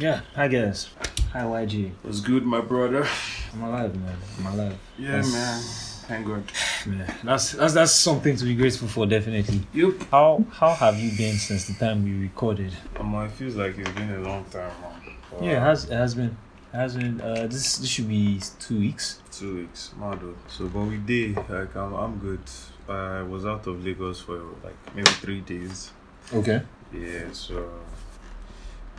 Yeah, hi guys. Hi YG. What's good, my brother? I'm alive, man. I'm alive. Yeah, That's- man. Thank God. Man, that's that's that's something to be grateful for, definitely. Yep. How how have you been since the time we recorded? Um, it feels like it's been a long time, man. Wow. Yeah, it has it has been it has been. Uh, this this should be two weeks. two weeks, mad. oh. So, but we did. Like, I'm, I'm good. I was out of Lagos for like maybe three days. Okay. Yeah, so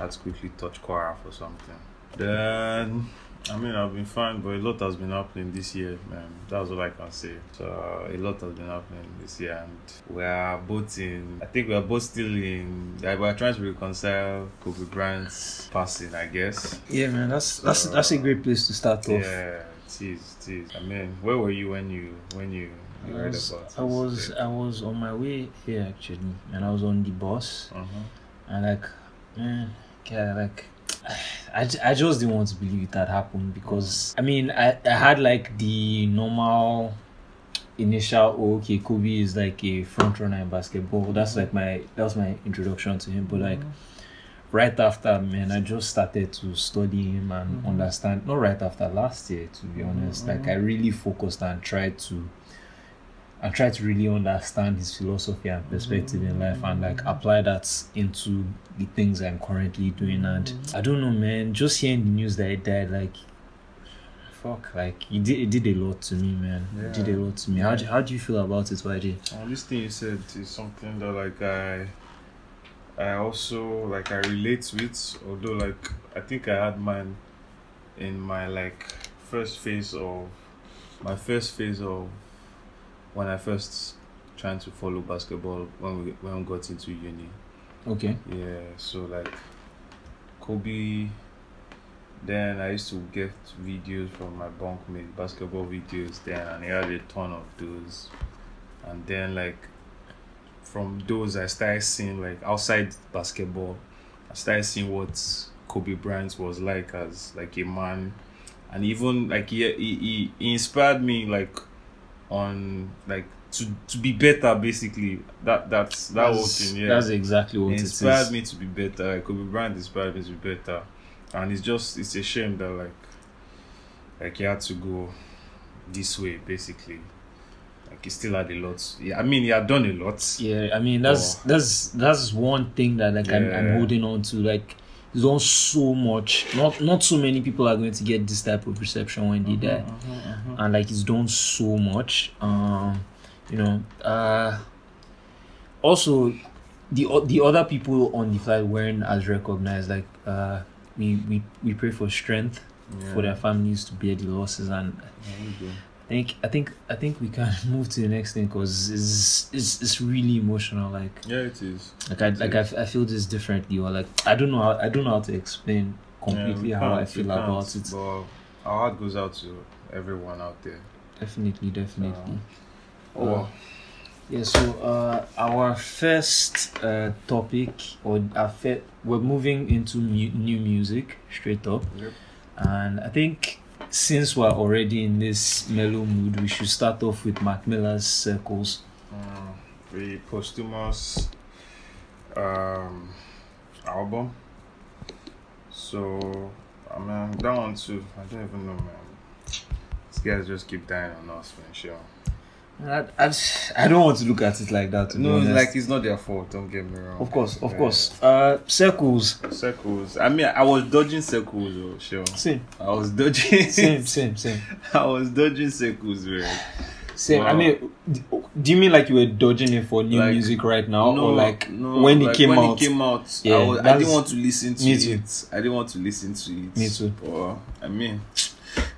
had to quickly touch Kwara for something. Then, I mean, I've been fine, but a lot has been happening this year, man. That's all I can say. So, a lot has been happening this year, and we are both in, I think we are both still in, like, we're trying to reconcile Kobe Bryant's passing, I guess. Yeah, man. That's that's that's a great place to start off. Yeah, it is, it is. I mean, where were you when you, when you, you I heard was, about I was I was on my way here actually, and I was on the bus, Uh-huh. and like, man, yeah, like, I, I just didn't want to believe it had happened because I mean I, I had like the normal initial oh, okay Kobe is like a front runner in basketball. That's like my that was my introduction to him, but like right after man i just started to study him and Mhm. understand not right after last year to be honest like i really focused and tried to I try to really understand his philosophy and perspective in life and like apply that into the things I'm currently doing. And I don't know, man, just hearing the news that he died, like, fuck, like, he did, it did a lot to me, man. It did a lot to me. How, do- how do you feel about it, YG? Uh, this thing you said is something that like I I also like I relate with although like I think I had mine in my like first phase of my first phase of when I first trying to follow basketball when we when we got into uni. Okay. Yeah, so like Kobe then I used to get videos from my bunkmate, basketball videos then and he had a ton of those. And then like from those I started seeing like outside basketball, I started seeing what Kobe Bryant was like as like a man. And even like he he, he, he inspired me like on like to, to be better basically. That that's that whole That's- thing, yeah That's exactly what it it inspired is. me to be better. Like Kobe Bryant inspired me to be better, and it's just it's a shame that like like he had to go this way basically. Like he still had a lot. Yeah, I mean he had done a lot. Yeah, I mean that's that's that's one thing that like I'm, I'm holding on to. Like done so much. Not not so many people are going to get this type of reception when they die. Mhm, mhm. and like he's done so much um you know uh also the the other people on the flight weren't as recognized like uh we we, we pray for strength Yeah. for their families to bear the losses and There we go. i think i think i think we can move to the next thing because it's, it's it's really emotional like Yeah, it is. like i like I, I feel this differently or like i don't know how i don't know how to explain completely Yeah, how i feel about it But our heart goes out to everyone out there. definitely definitely Oh, well. Yeah, so uh, our first uh, topic, or our fir- we're moving into mu- new music straight up, Yep. and I think since we're already in this mellow mood, we should start off with Mac Miller's Circles. Mm, the posthumous um, album. So, I mean, one too. I don't even know, man. These guys just keep dying on us, man. Sure. I, I, I don't want to look at it like that. No, it's like it's not their fault. Don't get me wrong. of course, of Yeah. course. Uh, Circles. Circles. I mean, I was dodging circles, oh, sure. Same, I was dodging. same, same, same. I was dodging circles, man. Same. I mean, do you mean like you were dodging it for new Like, music right now, no, or like no, when it like came when out? it came out, Yeah, I, was, I didn't want to listen to Me it. too. I didn't want to listen to it. Me too. But I mean,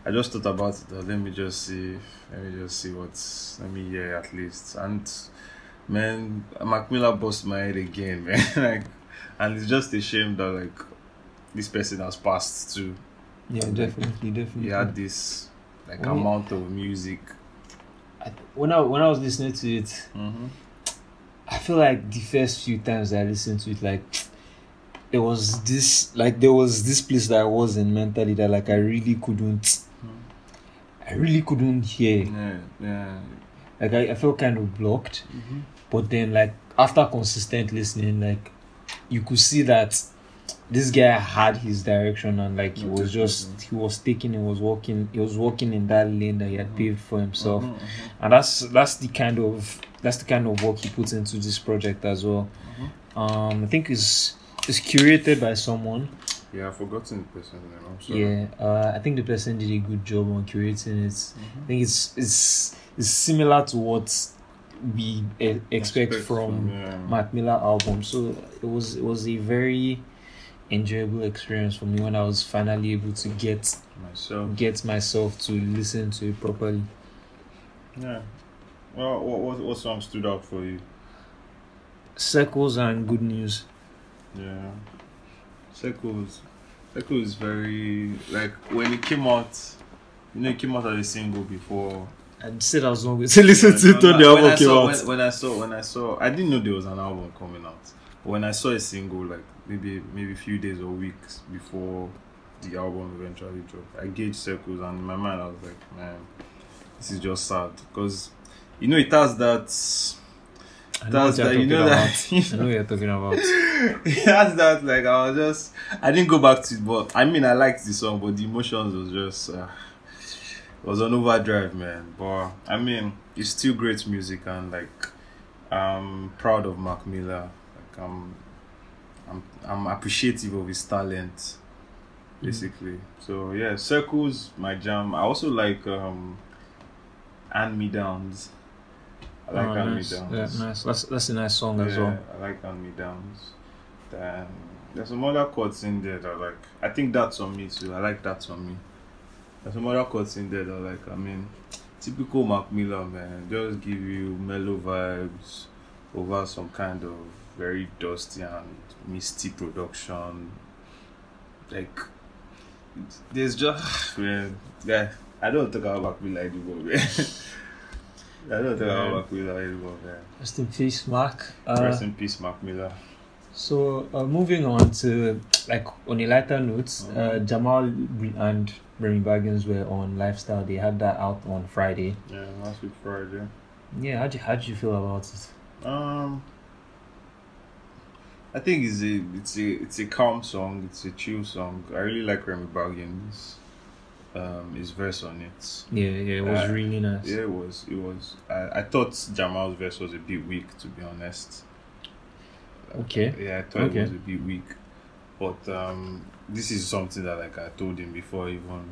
I just thought about it. Let me just see. Let me just see what's. Let me hear at least. And man, Mac Miller bust my head again, man. like, and it's just a shame that like this person has passed too. Yeah, definitely, definitely. He had this like When he- amount of music. I, when I when I was listening to it, Mm-hmm. I feel like the first few times I listened to it, like there was this like there was this place that I was in mentally that like I really couldn't I really couldn't hear. Yeah, yeah. Like I, I felt kind of blocked. But then like after consistent listening, like you could see that this guy had his direction and like he Mm, was just he was taking he was walking he was walking in that lane that he had paved for himself Mhm, mhm. and that's that's the kind of that's the kind of work he puts into this project as well Mm-hmm. um i think it's it's curated by someone Yeah, I've forgotten the person's name. I'm sorry. yeah uh i think the person did a good job on curating it Mhm. i think it's it's it's similar to what we e- expect, from yeah. Mac Miller album. So it was it was a very enjoyable experience for me when I was finally able to get myself. get myself to listen to it properly. Yeah. Well, what, what what song stood out for you? Circles and good news. Yeah. Sekou was, Sekou was very, like, when it came out, you know, it came out as a single before. I said I was not going to listen yeah, to it when the album I came saw, out. When, when I saw, when I saw, I didn't know there was an album coming out. But when I saw a single, like, maybe, maybe a few days or weeks before the album eventually dropped, I gauged Sekou, and in my mind, I was like, man, this is just sad. Because, you know, it has that... Know That's that you know about. that I know what you're talking about. it has that like I was just I didn't go back to it, but I mean I liked the song, but the emotions was just uh, it was on overdrive, man. But I mean it's still great music, and like I'm proud of Mac Miller. Like I'm I'm I'm appreciative of his talent, basically. So yeah, circles my jam. I also like um, hand me downs. I like Oh, hand me nice. downs. Yeah, nice. That's that's a nice song as well. I like hand me downs. Then there's some other chords in there that like I think that's on me too. I like that on me. There's some other chords in there that like I mean typical Mac Miller man, just give you mellow vibes over some kind of very dusty and misty production. Like there's just man, yeah. I don't talk about Mac Miller anymore, man. I don't talk about Mac Miller anymore, man. Rest in peace, Mark. Uh, Rest in peace, Mac Miller. So uh, moving on to like on a lighter note, uh, Mhm. Jamal and Remy Baggins were on Lifestyle. They had that out on Friday. Yeah, last week Friday. Yeah, how do how do you feel about it? Um, I think it's a it's a it's a calm song. It's a chill song. I really like Remy Baggins. Um, his verse on it. Yeah, yeah, it was Uh, really nice. Yeah, it was. It was. I, I thought Jamal's verse was a bit weak, to be honest. Okay. Yeah, I thought Okay. it was a bit weak, but um, this is something that like I told him before I even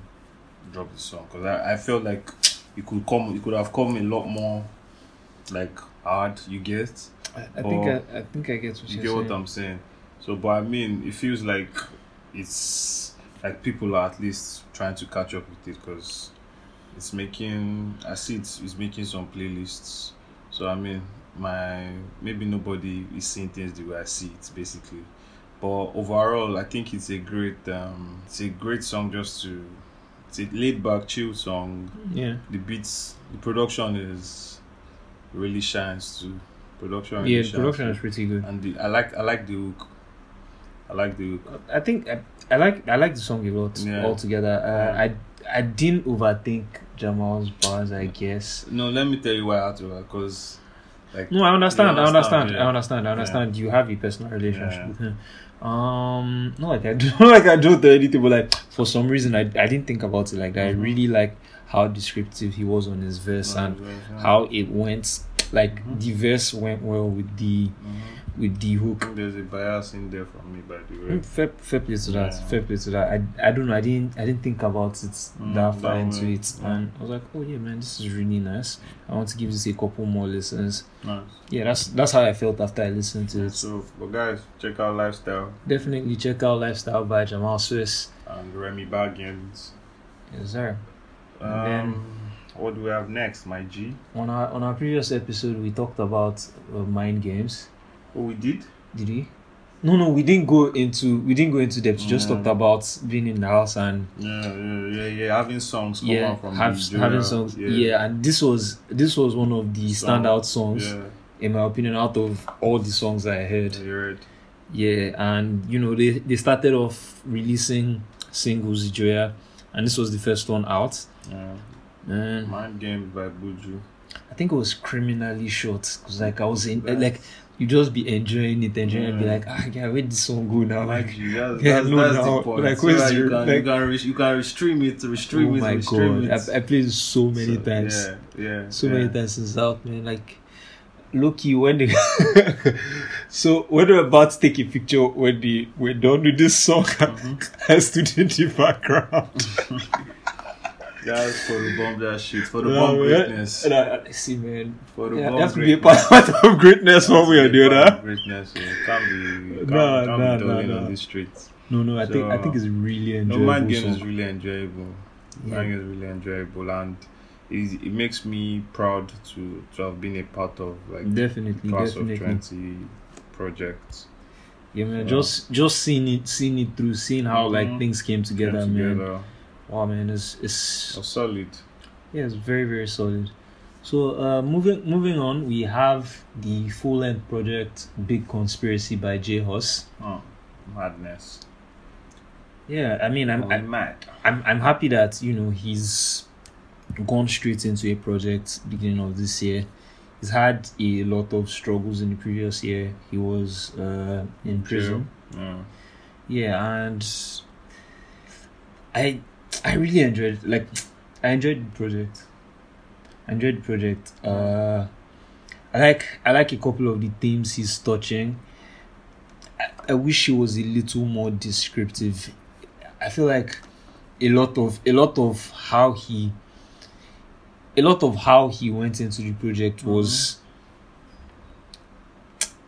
dropped the song because I, I felt like it could come, it could have come a lot more like hard. You get, I, I think I, I think I get what you get saying. what I'm saying. So, but I mean, it feels like it's like people are at least trying to catch up with it because it's making. I see it's, it's making some playlists. So I mean, my maybe nobody is seeing things the way I see it, basically. But overall, I think it's a great. Um, it's a great song just to. It's a laid back, chill song Yeah, the beats the production is really shines too production really yeah. shines Production too. is pretty good. and the, i like i like the hook i like the I think I, I like I like the song a lot Yeah. altogether. Uh, I I didn't overthink Jamal's bars. I guess. no let me tell you why i had to because like No, I understand. I understand, understand. yeah. I understand. I understand. You have a personal relationship with him. Um, not like I do. Not like I don't do anything, but like for some reason, I I didn't think about it like that. I Mhm. really like how descriptive he was on his verse and Yeah. how it went. Like Mhm. the verse went well with the Mhm. With the hook. there's a bias in there for me by the way Mm, Fair, fair play to that. Yeah. Fair play to that. I, I don't know. I didn't I didn't think about it Mm, that far into way. it, Yeah. and I was like, oh yeah, man, this is really nice. I want to give this a couple more listens. nice Yeah, that's that's how I felt after I listened to it. so but guys check out lifestyle Definitely check out Lifestyle by Jamal Swiss. and remy baggins Yes, sir. And um then- what do we have next my g On our on our previous episode, we talked about uh, mind games. Oh we did Did we? No, no, we didn't go into we didn't go into depth. We just Mm. talked about being in the house and Yeah, yeah, yeah, yeah. Having songs yeah, out from have, the having songs. Yeah. and this was this was one of the standout songs Yeah, in my opinion out of all the songs that I heard. heard. Yeah, and you know they they started off releasing singles, Joya, and this was the first one out. Yeah. And Mind Games by Buju. I think it was criminally short because like I was in like you just be enjoying it, enjoying it, be Mm. like, ah, yeah, where this song go now? Like, Like, you, that's, yeah, that's, no, that's now, the point. like, So where's you can, like- you can, re- you can restream it, restream oh it, my restream god, it. I, I played it so many So, times. Yeah, yeah. so yeah. many times since out, man. Like, Loki, when they so when they're about to take a picture, when they we're done with this song, Mhm. I stood in the background. That's for the bomb that shit, for the Yeah, bomb man. greatness. And I, I see, man. For the Yeah, bomb you have to be a part of greatness one way or the other. Greatness, yeah. Can't be, can't, Nah, can't nah, be nah, dulling nah. on the streets. No, no, I think I So, think it's really No, enjoyable. man game song. is really enjoyable. Yeah. Man game is really enjoyable, and it, it makes me proud to to have been a part of like definitely, class definitely. of twenty projects. Yeah, man. Yeah. Just just seeing it, seeing it through, seeing how like Mhm. things came together, Came man. Wow, man, it's it's Oh, solid. yeah, it's very very solid. So uh, moving moving on, we have the full length project "Big Conspiracy" by J Hus. Oh, madness. Yeah, I mean, I'm Oh, I'm, mad. I'm I'm happy that you know he's gone straight into a project beginning of this year. He's had a lot of struggles in the previous year. He was uh, in prison. Yeah. Yeah, and I I really enjoyed like I enjoyed the project. I enjoyed the project. Uh I like I like a couple of the themes he's touching. I, I wish he was a little more descriptive. I feel like a lot of a lot of how he a lot of how he went into the project was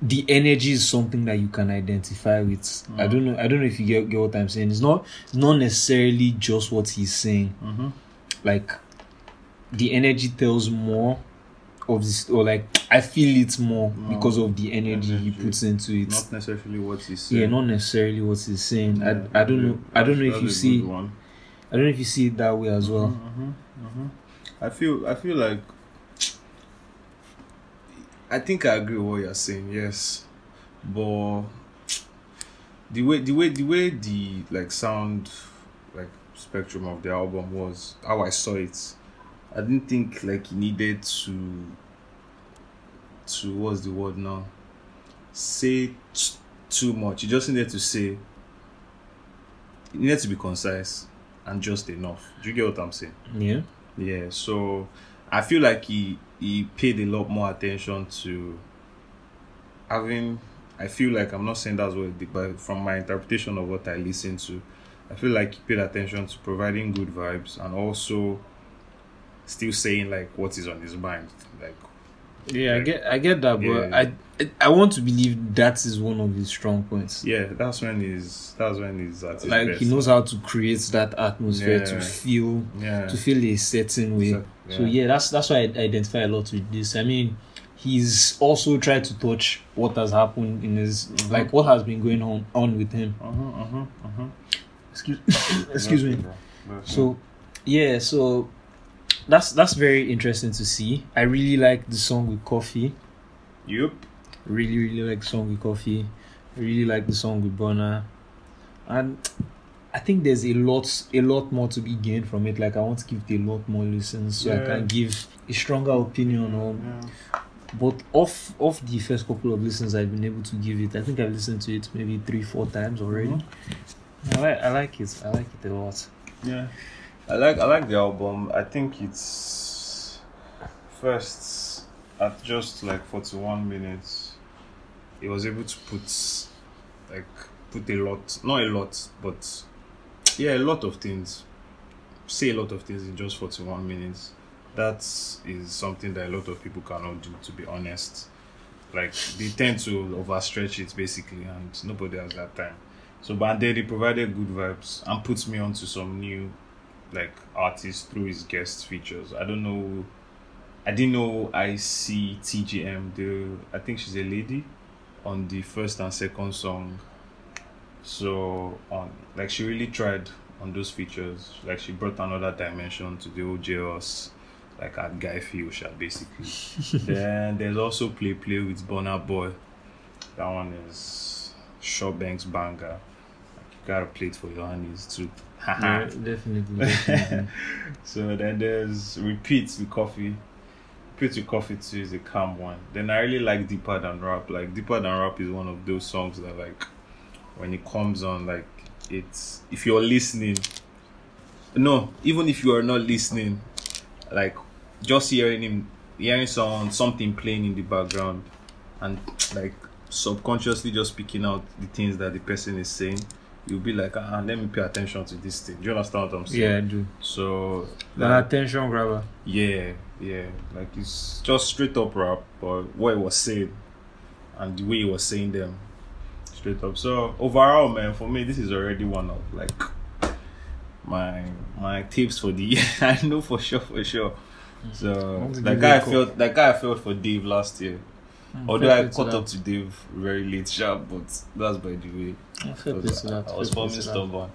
the energy is something that you can identify with. I Mhm. don't know. I don't know if you get, get what I'm saying. It's not it's not necessarily just what he's saying. Mm-hmm. Like the energy tells more of this, or like I feel it more More because of the energy, he puts into it. Not necessarily what he's saying. yeah, not necessarily what he's saying. Yeah, I, I don't know. I don't know if you see. one. I don't know if you see it that way as well. Mhm, mhm. I feel I feel like I think I agree with what you're saying, yes. But the way the way the way the like sound like spectrum of the album was how I saw it, I didn't think like he needed to to what's the word now? Say t- too much. He just needed to say it needed to be concise and just enough. Do you get what I'm saying? Yeah. Yeah, so I feel like he he paid a lot more attention to having. I feel like I'm not saying that's what, did, but from my interpretation of what I listened to, I feel like he paid attention to providing good vibes and also still saying like what is on his mind. Like, Yeah, I get I get that, but yeah. I I want to believe that is one of his strong points. yeah, that's when he's that's when he's at his Like best. he knows how to create that atmosphere to feel Yeah. to feel a certain way. So- So yeah, that's that's why I identify a lot with this. I mean, he's also tried to touch what has happened in his Mhm. like what has been going on on with him. Uh-huh, uh-huh, uh-huh. Excuse excuse me. So yeah, so that's that's very interesting to see. I really like the song with Koffee. Yep. Really, really like the song with Koffee. I really like the song with Burna. And I think there's a lot a lot more to be gained from it. Like I want to give it a lot more listens so I can give a stronger opinion on Yeah. but off off the first couple of listens I've been able to give it. I think I've listened to it maybe three, four times already. Mhm. I like I like it. I like it a lot. Yeah, I like I like the album. I think it's first at just like forty one minutes. He was able to put like put a lot, not a lot, but yeah, a lot of things. Say a lot of things in just forty one minutes. That is something that a lot of people cannot do. To be honest, like they tend to overstretch it basically, and nobody has that time. So Bandedi provided good vibes and puts me onto some new like artists through his guest features. I don't know I didn't know iceè tgm the I think she's a lady on the first and second song. So on like she really tried on those features. Like she brought another dimension to the OJOS like at Guy Fiosha basically. then there's also Play Play with Burna Boy. That one is Shaw Banks banger. You gotta play it for your honeys too. yeah, definitely, definitely. so then there's repeats with Koffee. To Koffee too is a calm one. Then I really like Deeper Than Rap. Like Deeper Than Rap is one of those songs that like when it comes on, like it's if you're listening. No, even if you are not listening, like just hearing him, hearing someone something playing in the background, and like subconsciously just picking out the things that the person is saying, you'll be like, ah, let me pay attention to this thing. Do you understand what I'm saying? Yeah, I do. So An attention grabber. yeah, yeah, like it's just straight up rap, but what he was saying and the way he was saying them, straight up. So overall, man, for me, this is already one of like my my tips for the year. I know for sure, for sure. So that guy you I a call. felt that guy I felt for Dave last year. Mm, Although I play to caught up to Dave very late, sharp, but that's by the way. Fair play Because to I, that. I was fair play forming stubborn.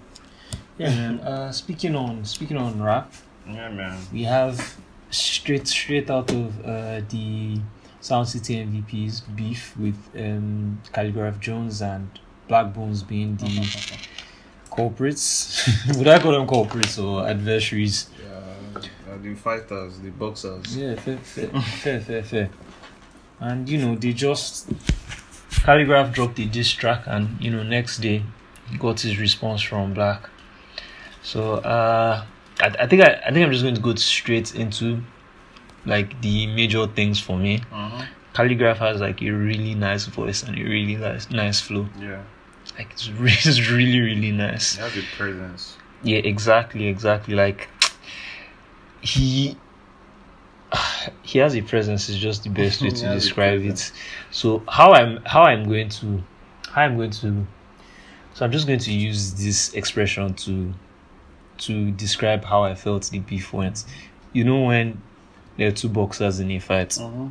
Yeah, man. Uh, speaking on speaking on rap, Yeah, man. we have straight straight out of uh, the Sound City MVPs beef with um, Calligraph Jones and Blaqbonez being the culprits. Would I call them culprits or adversaries? Yeah, uh, the fighters, the boxers. Yeah, fair, fair, fair, fair, fair. And you know, they just Calligraph dropped a diss track, and you know, next day he got his response from Black. So uh, I, I think I, I think I'm just going to go straight into like the major things for me. Uh-huh. Calligraph has like a really nice voice and a really nice nice flow. Yeah, Like it's really, it's really really nice. he has a presence. Yeah, exactly, exactly. Like he he has a presence is just the best way to describe it. So how I'm how I'm going to how I'm going to so I'm just going to use this expression to to describe how I felt the beef went. You know when there are two boxers in a fight Uh-huh.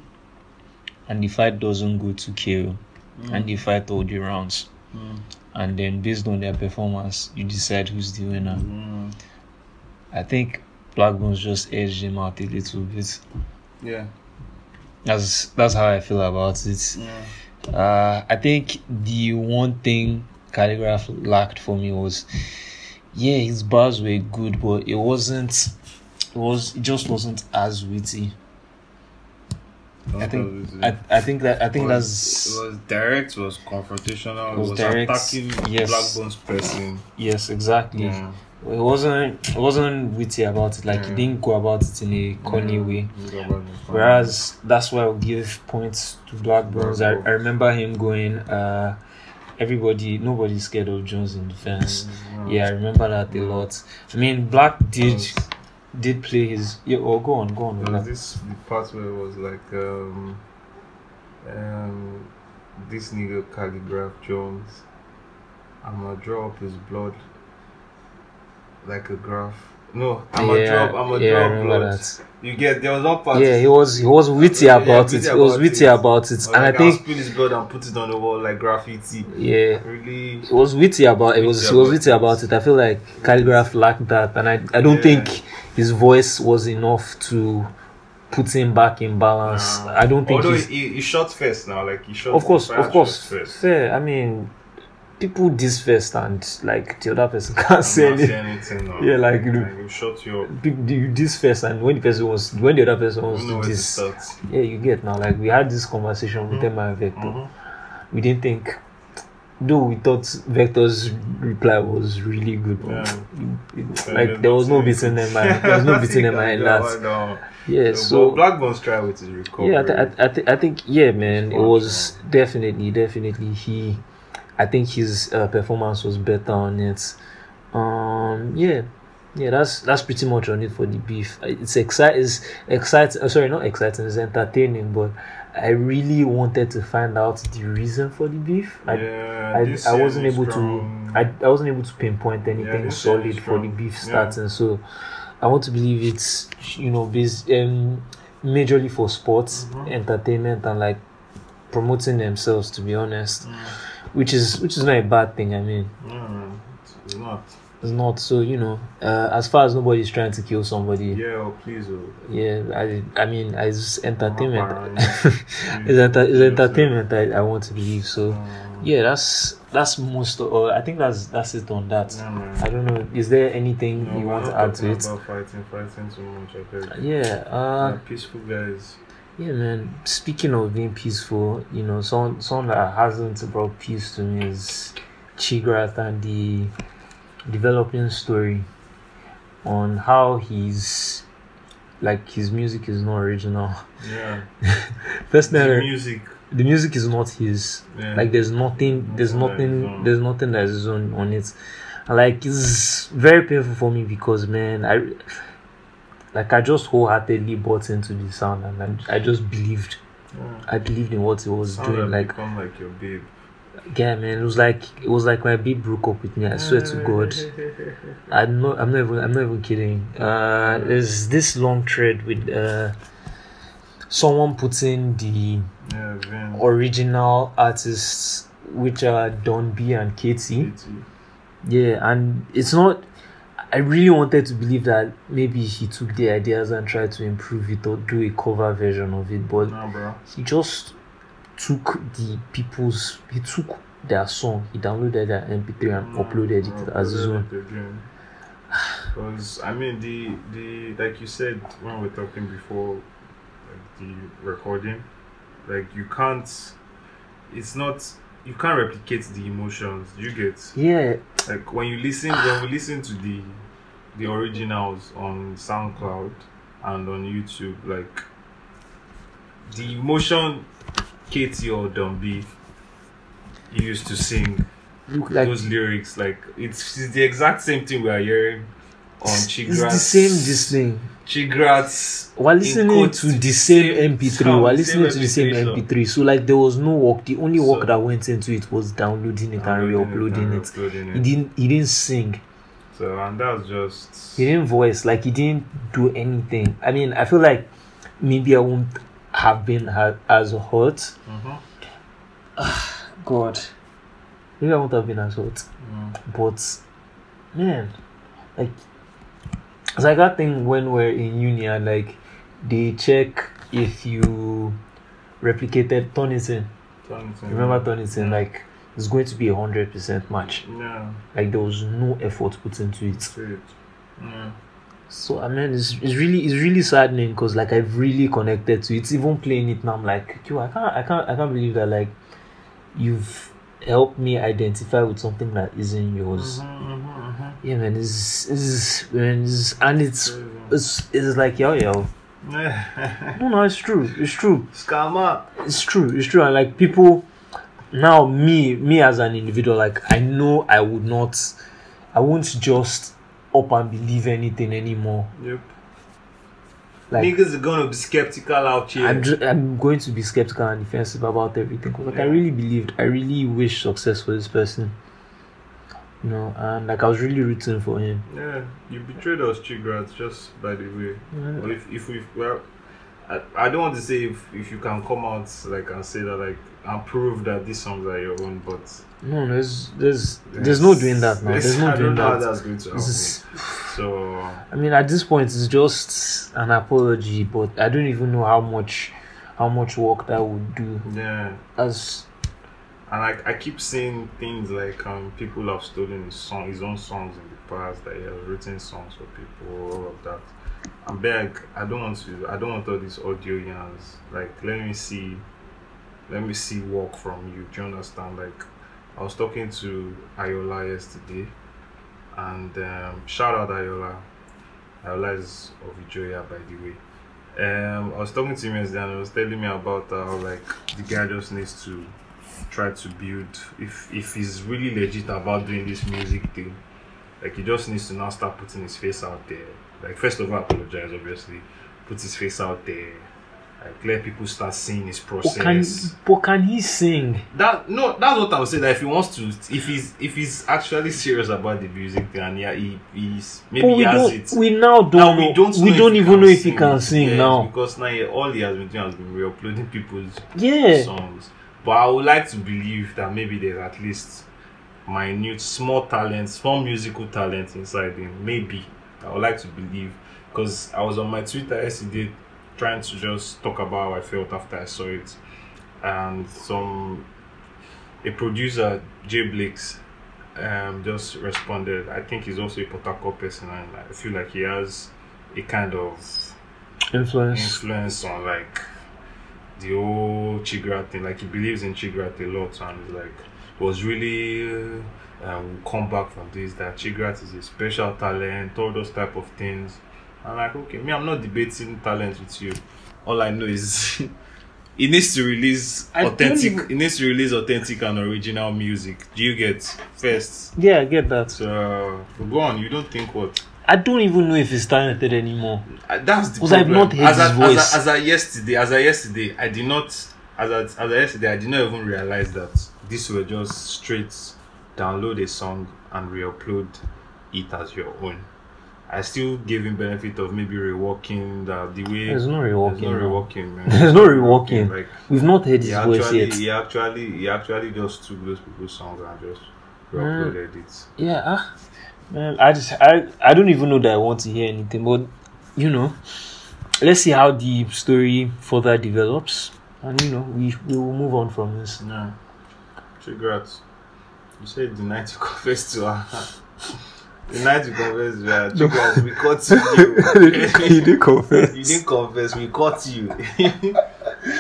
and the fight doesn't go to KO Mm. and they fight all the rounds Mm. and then based on their performance you decide who's the winner. Mm. I think Blaqbonez just edged him out a little bit. Yeah. That's that's how I feel about it. Yeah. Uh, I think the one thing Calligraph lacked for me was, yeah, his bars were good, but it wasn't. It was. It just wasn't as witty. I think. I, I think that. I think it was, that's. it was direct, it was confrontational, It was was direct, attacking yes. Blaqbonez' person. Yes, exactly. Yeah. It wasn't. It wasn't witty about it. Like he didn't go about it in a corny Yeah. way. Go about it. Whereas that's why I'll give points to Black I, I remember him going, uh, everybody, nobody's scared of Jones in defense. Mm, Yeah, I remember that a lot. I mean, Black did did play his. Yeah, oh, go on, go on. There was this the part where it was like um um this nigga calligraph Jones I'ma draw up his blood like a graph. No, I'ma yeah, drop I'ma yeah, I blood. that. You get there was one part Yeah, he was he was witty Yeah, about witty it. He was witty it. about it, and I like, I'll think spill his blood and put it on the wall like graffiti. yeah. Really It was witty about it was he was witty about it. I feel like Calligraph lacked that, and I I don't Yeah. think his voice was enough to put him back in balance. Nah. I don't think Although he, he shot first now, like he shot of course, of course, fair. I mean, people diss first, and like the other person can't say anything. anything. Yeah, like, you like you shot your you diss first, and when the person was when the other person wants know to where to diss, start. yeah, you get now. Like we had this conversation with Mhm. M.I and Vector. Mhm. We didn't think, though we thought Vector's reply was really good. Yeah. it- it- like there was no beating M.I. There was no beating in Yeah, that. no. Yeah, So so Blaqbonez' try with his recovery. yeah, I, th- I, th- I think yeah, man, it was definitely, definitely he. I think his uh, performance was better on it. Um, yeah, yeah, that's that's pretty much on it for the beef. It's exciting, it's exciting. Uh, sorry, not exciting. It's entertaining, but I really wanted to find out the reason for the beef. I, yeah, I, I wasn't able strong. to I, I wasn't able to pinpoint anything year solid for the beef Yeah. starting. So I want to believe it's you know based um majorly for sports, Mhm. entertainment, and like promoting themselves. To be honest, Mm. Which is which is not a bad thing. I mean, No, it's not. it's not. So you know, uh, as far as nobody's trying to kill somebody, Yeah, oh, please, oh. yeah, I I mean, it's entertainment. It's, enter- it's entertainment. I, I want to believe so. oh. Yeah, that's that's most. Or I think that's that's it on that. Yeah. I don't know. Is there anything No, you want to add to it? About fighting, fighting too much. Yeah. Uh, Yeah, peaceful guys. Yeah, man. Speaking of being peaceful, you know, someone someone that hasn't brought peace to me is Chigrath and the developing story on how he's like his music is not original. Yeah. First The music. the music is not his. Yeah. Like there's nothing there's Nothing nothing on. there's nothing that is on on it. Like it's very painful for me because man I like I just wholeheartedly bought into the sound and I, I just believed yeah. I believed in what he was Sound doing. Like become like your babe. yeah man, it was like it was like my babe broke up with me, I swear to God. I'm not I'm not even I'm not even kidding. Uh there's this long thread with uh someone putting the Yeah, original artists which are Don B and Katie. Katie. Yeah, and it's not. I really wanted to believe that maybe he took the ideas and tried to improve it or do a cover version of it, but bro. he just took the people's. He took their song, he downloaded their MP3 and uploaded it as his own. Because I mean the the like you said when we were talking before, like the recording, like you can't. It's not. You can't replicate the emotions you get. Yeah, like when you listen when we listen to the the originals on SoundCloud and on YouTube, like the emotion Katie or Dombey used to sing Look like those lyrics, like it's, it's the exact same thing we are hearing on Chigras. It's the same this thing. Chigrat's We're listening to the same same MP3. sound, We're listening to the same MP3 song. So like there was no work. The only work So- that went into it was downloading it and re-uploading and it. re-uploading He didn't. He didn't sing. So and that's just He didn't voice. Like he didn't do anything. I mean, I feel like maybe I won't have been ha- as hurt. Mhm. God. Maybe I won't have been as hurt. Mm. But man, like it's like that thing when we're in uni and like they check if you replicated. Something. Remember Turnitin? Like it's going to be a hundred percent match. Yeah, Like there was no effort put into it. Yeah. So I mean, it's, it's really it's really saddening because like I've really connected to it. It's even playing it now. I'm like, yo, I can't I can't I can't believe that like you've helped me identify with something that isn't yours. Mhm, mhm, mhm. Yeah, man, it's it's, it's and it's it's it's like yo yo. No, no, it's true. It's true. Scammer. It's true. It's true. And like people now, me me as an individual, like I know I would not, I won't just up and believe anything anymore. Yep. Like Niggas are gonna be skeptical out here. I'm ju- I'm going to be skeptical and defensive about everything like I really believed I really wish success for this person. You know, and like I was really rooting for him. yeah, you betrayed us, Chigrats, just by the way. Yeah. Well, if if we well, I, I don't want to say if if you can come out like and say that like and prove that these songs are your own, but No, there's there's there's no doing that now. There's no I doing don't know how that. that's going to. Is, So I mean, at this point, it's just an apology, but I don't even know how much how much work that would do. yeah, As and like I keep seeing things like um people have stolen his song, his own songs in the past. That he has written songs for people, all of that. I'm beg. I don't want to. I don't want all these audio yarns. Like, let me see. Let me see work from you. Do you understand? Like, I was talking to Ayola yesterday, and um, shout out Ayola. Ayola is of Ijoya, by the way. Um, I was talking to him yesterday, and he was telling me about how like the guy just needs to try to build. If if he's really legit about doing this music thing, like he just needs to now start putting his face out there. Like first of all, apologize obviously. Put his face out there. Like let people start seeing his but can process. but can he sing? That no, that's what I would say. That if he wants to, if he's if he's actually serious about the music thing, and yeah, he, he's maybe he we has don't. it. We now don't. Now, we don't. we don't even know if he can sing Yes, now. because now all he has been doing has been re-uploading people's Yeah. songs. But I would like to believe that maybe there's at least minute, small talent, small musical talent inside him. Maybe I would like to believe because I was on my Twitter yesterday trying to just talk about how I felt after I saw it, and some a producer Jay Blakes um just responded. I think he's also a Port Harcourt person, and I feel like he has a kind of Influence. influence on like the whole Chigrat thing. Like he believes in Chigrat a lot, and he's like was really uh, um, come back from this. That Chigrat is a special talent, all those type of things. I'm like, okay, me, I'm not debating talent with you. All I know is he needs to release I authentic. even- He needs to release authentic and original music. Do you get first? Yeah, I get that. So go on. You don't think what? I don't even know if he's talented anymore. Uh, that's the Because I've not heard as his I, voice. As I, as I yesterday, as I yesterday, I did not. As I, as I yesterday, I did not even realize that this were just straight download a song and re-upload it as your own. I still gave him benefit of maybe reworking the the way. There's no reworking. There's no reworking, man. There's no reworking. Like We've not heard he his voice actually, yet. he actually, he actually just took those people's songs and just re-uploaded it. Yeah, ah, man, I just I I don't even know that I want to hear anything, but you know, let's see how the story further develops, and you know, we we will move on from this. No. Congrats. You said the night you confessed to her. the night you confessed to her. Congrats, we caught you. he didn't confess. You didn't confess, we caught you.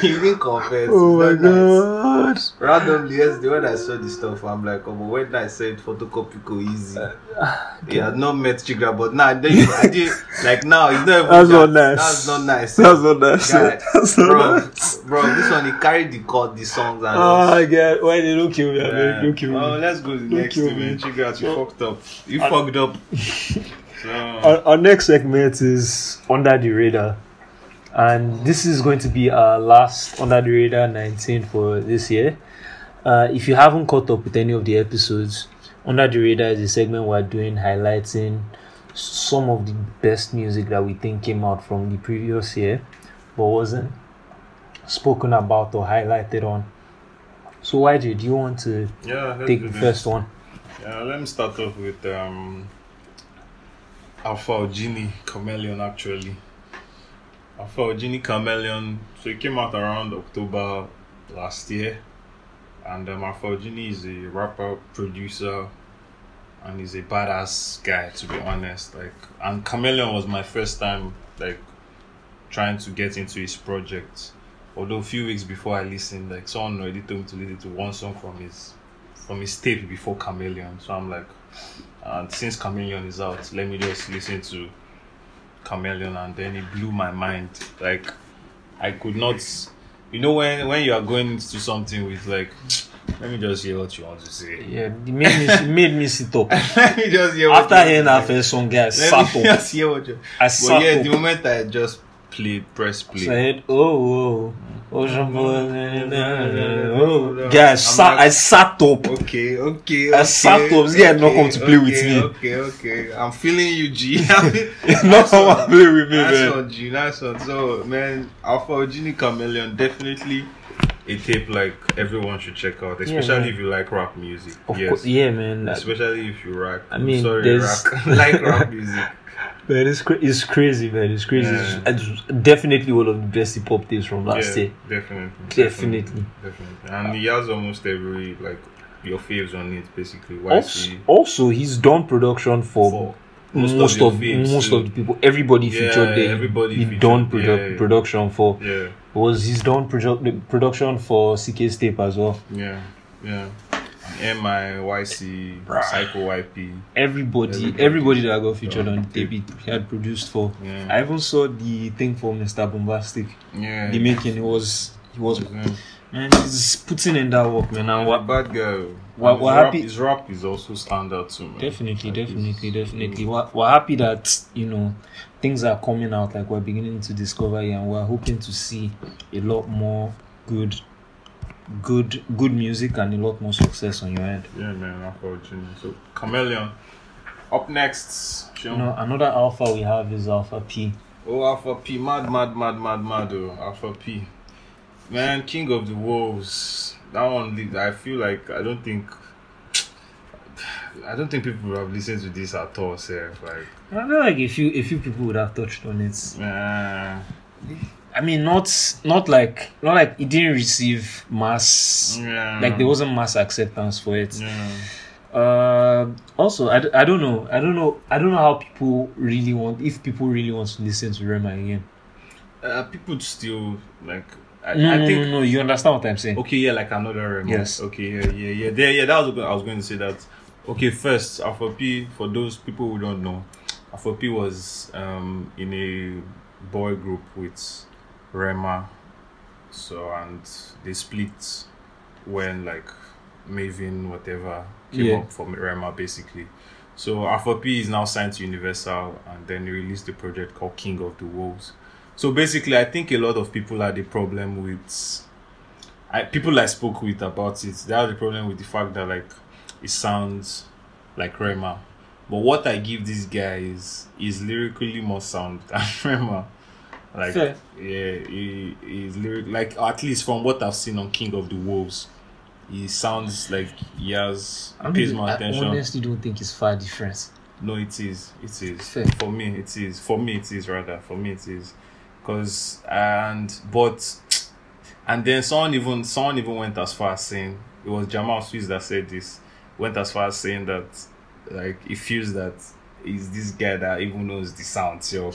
you didn't confess. Oh my It's nice. god. Randomly, yesterday when I saw this stuff, I'm like, oh, but when I said photocopy go easy, uh, he had not met Chigra, but now then you, I did like now it's not even That's that. not nice. That's not nice. That's not nice. Guy, That's not bro, nice. bro, this one he carried the chord, the songs and Oh my god, why they don't kill me? I beg, Don't kill Oh, let's go to the Don't next kill thing, me. man. Chigrat, you Oh. fucked up. You I- fucked up. So, Our, our next segment is Under the Radar. And this is going to be our last Under the Radar 19 for this year. Uh, if you haven't caught up with any of the episodes, Under the Radar is a segment we're doing highlighting some of the best music that we think came out from the previous year but wasn't spoken about or highlighted on. So, YJ, do you want to yeah, take the first one? Yeah, let me start off with um, Alpha Ogini Chameleon, actually. Alpha Ogini Chameleon, so it came out around October last year. And um, Alpha Ogini is a rapper, producer, and he's a badass guy, to be honest. Like, and Chameleon was my first time, like, trying to get into his project. Although a few weeks before I listened, like someone already told me to listen to one song from his from his tape before Chameleon. So I'm like, and since Chameleon is out, let me just listen to Chameleon and then it blew my mind. Like I could not you know when when you are going to something with like let me just hear what you want to say. Yeah, it made me, it made me sit up. let me just hear what After you hearing that first song, I sat up. just hear I sat up. But yeah, up. the moment I just play, press play. Say it, oh, oh, oh, jambou, oh. Mm. oh, oh, mm. oh mm. Gya, I sat up. Ok, ok, ok. I sat up. Gya, nou kom to play with me. Ok, ok, I'm feeling you, G. Nou kom to play with me, man. That's what, G, that's what. So, man, Alpha Ogini Chameleon, definitely a tape like everyone should check out, especially yeah, if you like rock music. Of yes. course, yeah, man. Especially if you rock. I mean, I'm sorry, rock. like rock music. Man, it's, cra- it's crazy, man. It's crazy. Yeah. It's, it's definitely one of the best hip hop tapes from last yeah, year. definitely, Definitely. definitely. And he has almost every like your faves on it, basically. Also, also, he's done production for, for most, your of, faves most too. of the people. Everybody Yeah, featured there. everybody he featured, done produ- production for. Yeah, Was he's done produ- production for CK's tape as well. yeah, yeah. MIYC, Psycho YP. Everybody, Everybody. everybody that got featured on the tape, he he had produced for. Yeah. I even saw the thing for Mr. Bombastic. Yeah. The making it was he was Yeah. man he's putting in that work man and What what bad girl. We're- And we're rap, happy- His rap is also standard too, man. definitely Like, definitely it's- definitely we're, we're happy that you know things are coming out like we're beginning to discover it and we're hoping to see a lot more good good good music and a lot more success on your end Yeah, man. Unfortunately. So Chameleon. Up next, Sean. you know another alpha we have is alpha p Oh, Alpha P, mad, mad, mad, mad, mad, oh, Alpha P. Man, King of the Wolves. That one, I feel like I don't think, I don't think people have listened to this at all. Sir. Like, i feel like a few a few people would have touched on it man, i mean not not like not like it didn't receive mass yeah, like there wasn't mass acceptance for it yeah, Uh, also, I, I don't know. I don't know. I don't know how people really want. If people really want to listen to Rema again, uh, people still like. I, No, I think no, no. You understand what I'm saying? Okay, yeah, like another Rema. Yes. Okay, yeah, yeah, yeah. There, yeah, that was what I was going to say that. Okay, first, Alpha P, for those people who don't know, Alpha P was um in a boy group with Rema. So and they split when like Mavin whatever came Yeah. up from Rema basically. So Alpha P is now signed to Universal and then he released a project called King of the Wolves. So basically I think a lot of people had a problem with I, people I spoke with about it, they had a problem with the fact that like it sounds like Rema. But what I give this guy is is lyrically more sound than Rema. Like Fair. yeah, he is lyric like at least from what I've seen on King of the Wolves, he sounds like he has I, pays more I attention. honestly don't think it's far difference. No, it is. It is. Fair. For me, it is. For me, it is rather. For me, it is. Because and but and then someone even someone even went as far as saying it was Jamal Swiss that said this. Went as far as saying that like he feels that he's this guy that even knows the sound. So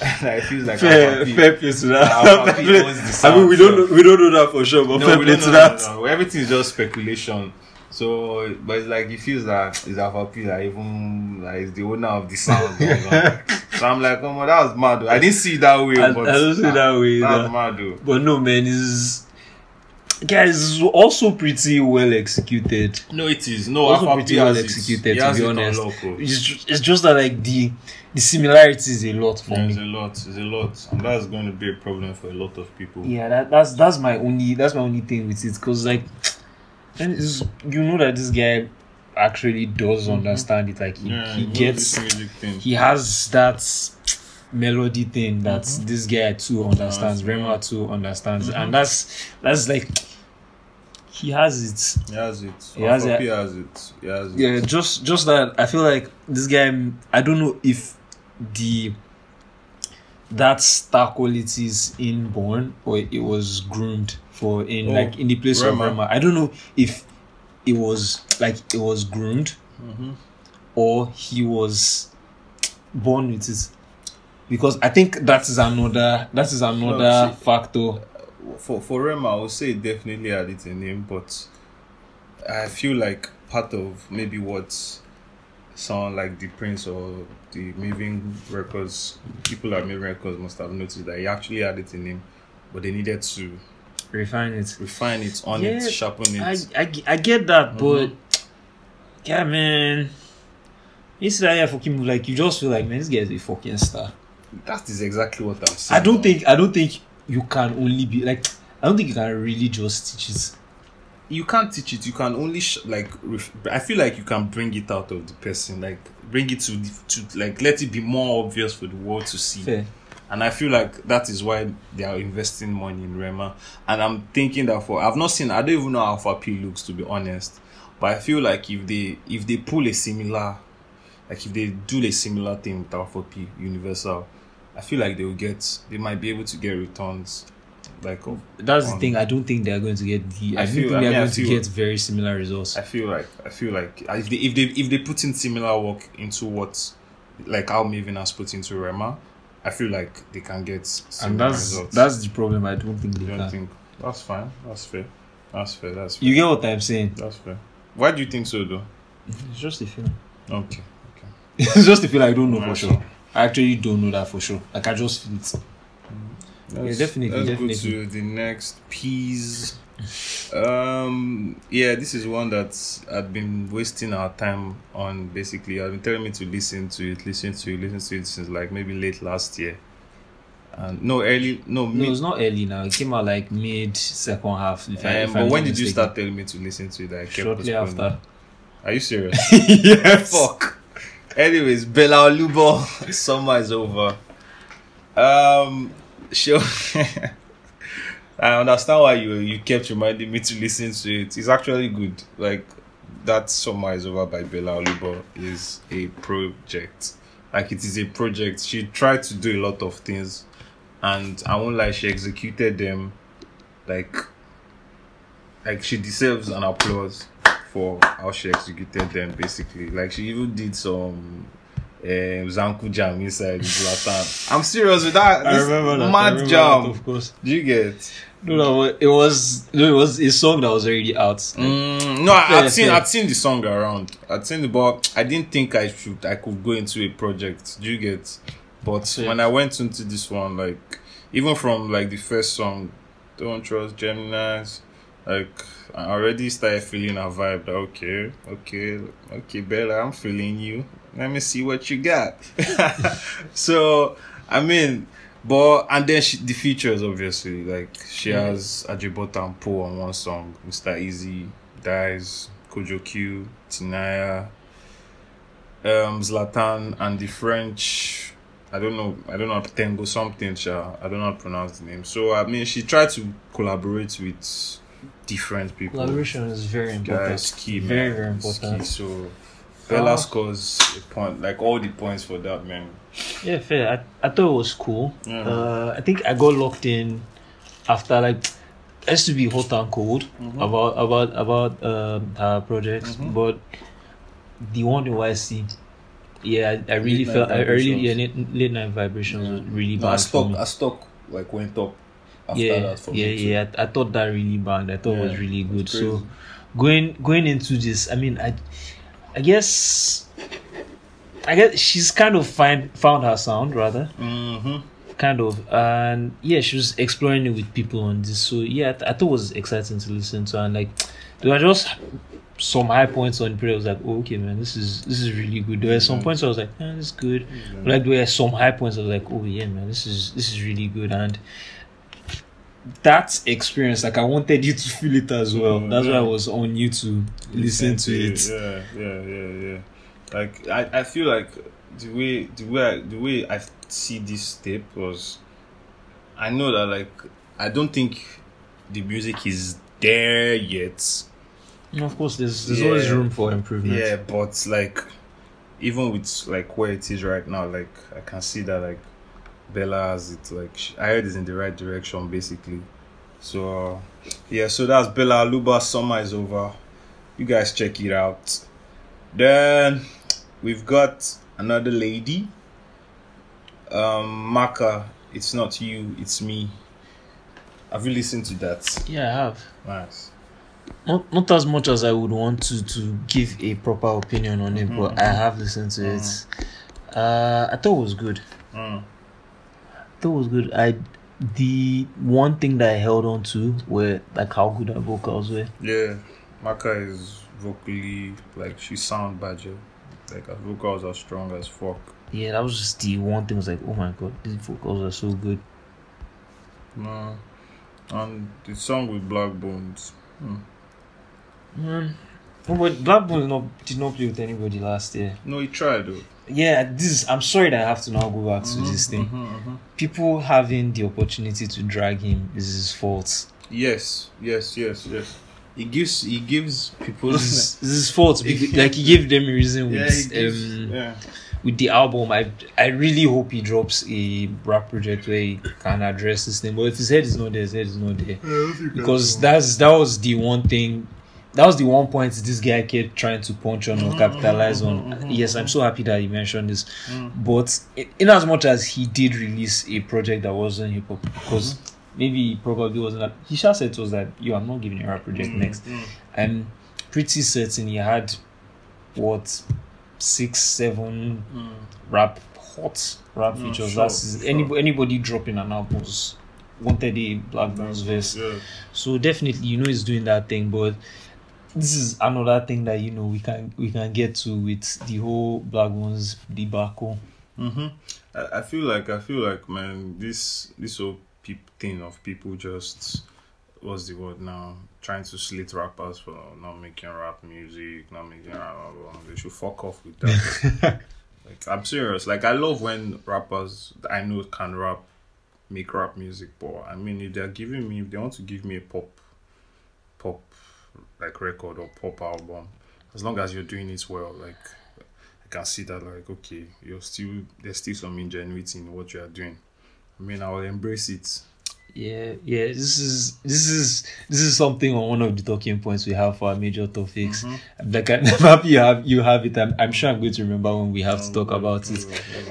I feel like fair, fair play to that. Alpha P owns the. I mean, we don't, so. we don't know that for sure, but no, fair play to know, that. No, no. Everything is just speculation. So, but it's like, it feels that it's Alpha P that like, even, like, is the owner of the sound. so I'm like, oh man, that was mad though. I didn't see it that way. I, but I don't see it that way. That was mad though. But no man, it's... guys it's also pretty well executed. No, it is. No, Also pretty well executed, to be honest. oh. It's, ju- it's just that like the the similarities a lot for There's me. a lot. There's a lot, and that's going to be a problem for a lot of people. Yeah, that, that's that's my only that's my only thing with it because like, and it's, you know that this guy actually does understand it. Like he, Mm-hmm. Yeah, he gets this music thing. he has that melody thing that this guy too understands, Rema too understands, and that's that's like he has it. He has it. He has it. P has it. He has it. Yeah, just just that I feel like this guy. I don't know if the that star quality is inborn or it was groomed for in Oh, like in the place Rema. of Rema. I don't know if it was like it was groomed Mhm. or he was born with it. Because I think that is another that is another see- factor. For for Rema, I would say definitely had it in him, but I feel like part of maybe what someone like the Prince or the Mavin Records, people at Mavin Records must have noticed that he actually had it in him, but they needed to Refine it. refine it, on Yeah, it, sharpen it. I, I, I get that, but Mhm. yeah, man. It's like a fucking move. Like you just feel like man, this guy is a fucking star. that is exactly what I'm saying. I don't think I don't think you can only be like I don't think you can really just teach it. you can't teach it. You can only sh- like. Ref- I feel like you can bring it out of the person, like bring it to to like let it be more obvious for the world to see. Fair. And I feel like that is why they are investing money in Rema. And I'm thinking that for I've not seen I don't even know how far P looks to be honest. But I feel like if they if they pull a similar like if they do a similar thing with Alpha P Universal, I feel like they will get they might be able to get returns like of That's the Um, thing. I don't think they are going to get the. I, I don't feel- think they are mean, I going to get very similar results. I feel like I feel like if they if they if they put in similar work into what like how Mavin has put into Rema, I feel like they can get and similar that's results. that's the problem. I don't think they I don't can. think that's fine. That's fair. That's fair. That's fair. You get what I'm saying? That's fair. Why do you think so though? It's just a feeling. Okay. Okay. it's just a feeling. I don't know for Nice sure. One. I actually don't know that for sure. Like I just feel it. Let's, definitely, Let's definitely. go to the next piece. Um, yeah, this is one that I've been wasting our time on. Basically, I've been telling me to listen to it, listen to it, listen to it since like maybe late last year. And no, early, no, No, mid. it's not early now. It came out like mid second half. If I, um, if but I'm when not did you start telling me to listen to it? That I kept Shortly after. Are you serious? yes. Fuck. Anyways, Bella Alubo, summer is over. Um, sure. I understand why you you kept reminding me to listen to it. It's actually good. Like that summer is over by Bella Alubo is a project. Like it is a project. She tried to do a lot of things, and I won't lie, she executed them. Like, like she deserves an applause for how she executed them basically. Like she even did some um, Zanku jam inside Zlatan. I'm serious with that. I remember that. Mad remember jam. that, of course. Do you get? No, no, it was no, it was a song that was already out. Mm, no, I, I'd seen. I'd seen the song around. I'd seen the but I didn't think I should I could go into a project. Do you get? But Fair. when I went into this one, like even from like the first song, "Don't Trust Gemini's," like I already started feeling a vibe. That okay, okay, okay, Bella, I'm feeling you. Let me see what you got. so I mean, but and then she, the features obviously like she Yeah. has Ajibota and Poe on one song, Mr. Eazi, Dies, Kojo Q, Tinaya, um, Zlatan, and the French. I don't know. I don't know Tengo something. Sha. I don't know how to pronounce the name. So I mean, she tried to collaborate with different people. Collaboration is very important. Guys, key man. very very It's key. important. So Bella Ah. scores a point, like all the points for that man. Yeah, fair. I, I thought it was cool. Yeah. Uh, I think I got locked in after like it used to be hot and cold Mm-hmm. about about about um, her projects, Mhm. but the one in YC, yeah, I, I really felt I really yeah late, late night vibrations was really No, I bad stock. I stock like went up yeah, that for yeah, yeah. I, I thought that really bad. I thought it was really good. So going going into this, I mean, I I guess I guess she's kind of find found her sound rather. Mm-hmm. kind of. And yeah she was exploring it with people on this. So yeah I, th- I thought it was exciting to listen to and like there were just some high points on it I was like oh, okay man this is this is really good. There were some points I was like eh, this is good. But like there were some high points I was like oh yeah man this is this is really good. And that experience like I wanted you to feel it as well. Mhm, that's why I was on you to listen to it. Yeah, yeah, yeah, yeah. Like I, I feel like the way the way I, the way I see this tape was, I know that like I don't think the music is there yet. Of course there's there's always room for improvement. Yeah, but like even with like where it is right now, like I can see that like Bella has it like she, I heard it's in the right direction basically. So yeah, so that's Bella Alubo. Summer is over. You guys check it out. Then we've got another lady. Um, Maka. It's not you. It's me. Have you listened to that? yeah I have Nice. not not as much as I would want to to give a proper opinion on it, Mhm, but I have listened to it. Uh, I thought it was good. Mm. It was good. I the one thing that I held on to were like how good her vocals were. Yeah, Maka is vocally like she sound badger. Like her vocals are strong as fuck. Yeah, that was just the one thing. I was like, oh my god, these vocals are so good. No. And the song with Blaqbonez. Hmm. Man, oh, but Blaqbonez not did not play with anybody last year. No, he tried though. Yeah, this is, I'm sorry that I have to now go back to this thing. Mhm, mhm. People having the opportunity to drag him is his fault. Yes, yes, yes, yes. He gives he gives people This is, this is his fault. like he gave them a reason with yeah, gives, um, yeah. with the album. I I really hope he drops a rap project where he can address this thing. But if his head is not there, his head is not there. Because that's that was the one thing. That was the one point this guy kept trying to punch on or Mhm, capitalize on. mhm, Yes, I'm so happy that he mentioned this. Mm. But in, in as much as he did release a project that wasn't hip hop, because maybe he probably wasn't. That, he just said to us that you I'm not giving you a rap project Mm, next. mm. I'm pretty certain he had what six, seven Mm. rap hot rap Mm, features. sure, That's sure. anybody anybody dropping an album was wanted a Blaqbonez verse. Yeah. So definitely you know he's doing that thing, but this is another thing that you know we can we can get to with the whole Blaqbonez debacle. hmm I, I feel like I feel like man, this this whole peop thing of people just what's the word now? Trying to slit rappers for not making rap music, not making rap album. They should fuck off with that. like I'm serious. Like I love when rappers I know can rap make rap music, but I mean if they're giving me if they want to give me a pop pop like record or pop album, as long as you're doing it well, like I can see that like okay, you're still there's still some ingenuity in what you are doing. I mean, I will embrace it. Yeah, yeah. This is this is this is something on one of the talking points we have for our major topics. Like I'm happy you have you have it. I'm, I'm sure I'm going to remember when we have to talk about it.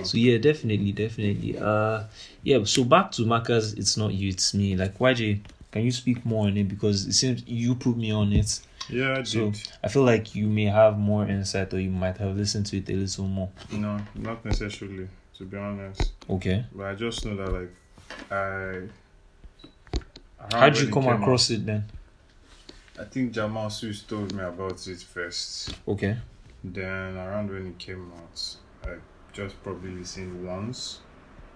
So yeah, definitely, definitely. Uh, yeah. So back to Maka's. It's not you, it's me. Like YJ. Can you speak more on it because it seems you put me on it. Yeah, I So did. I feel like you may have more insight or you might have listened to it a little more. No, not necessarily, to be honest. Okay. But I just know that like I. How'd you come across it then? I think Jamal Sus told me about it first. Okay. Then around when it came out, I just probably listened once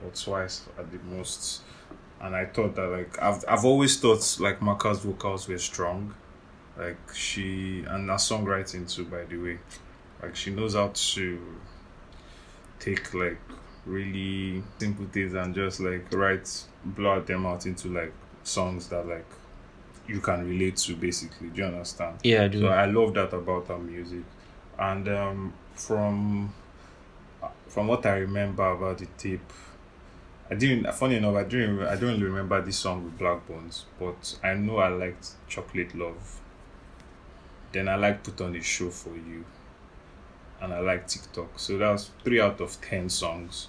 or twice at the most. And I thought that like I've I've always thought like Maka's vocals were strong. Like she and her songwriting too, by the way. Like she knows how to take like really simple things and just like write blot them out into like songs that like you can relate to basically. Do you understand? Yeah, I do. So I love that about her music, and um, from from what I remember about the tape, I didn't. Funny enough, I didn't. I don't remember this song with Blaqbonez, but I know I liked Chocolate Love. Then I like Put on a Show for You, and I like TikTok. So that was three out of ten songs,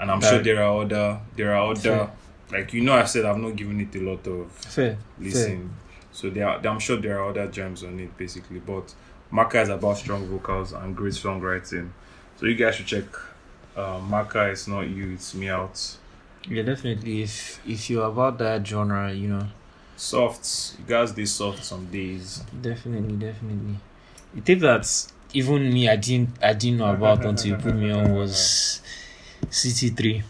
and I'm sure there are other. There are other. Fair. Like you know, I said I've not given it a lot of fair. listen. So there are, I'm sure there are other gems on it basically, but Maka is about strong vocals and great songwriting. So you guys should check. Uh, Maka is not you, it's me out. Yeah, definitely. If if you're about that genre, you know, Soft, you guys did soft some days. definitely, definitely. The tape that even me I didn't I didn't know about until you put me on was CT3.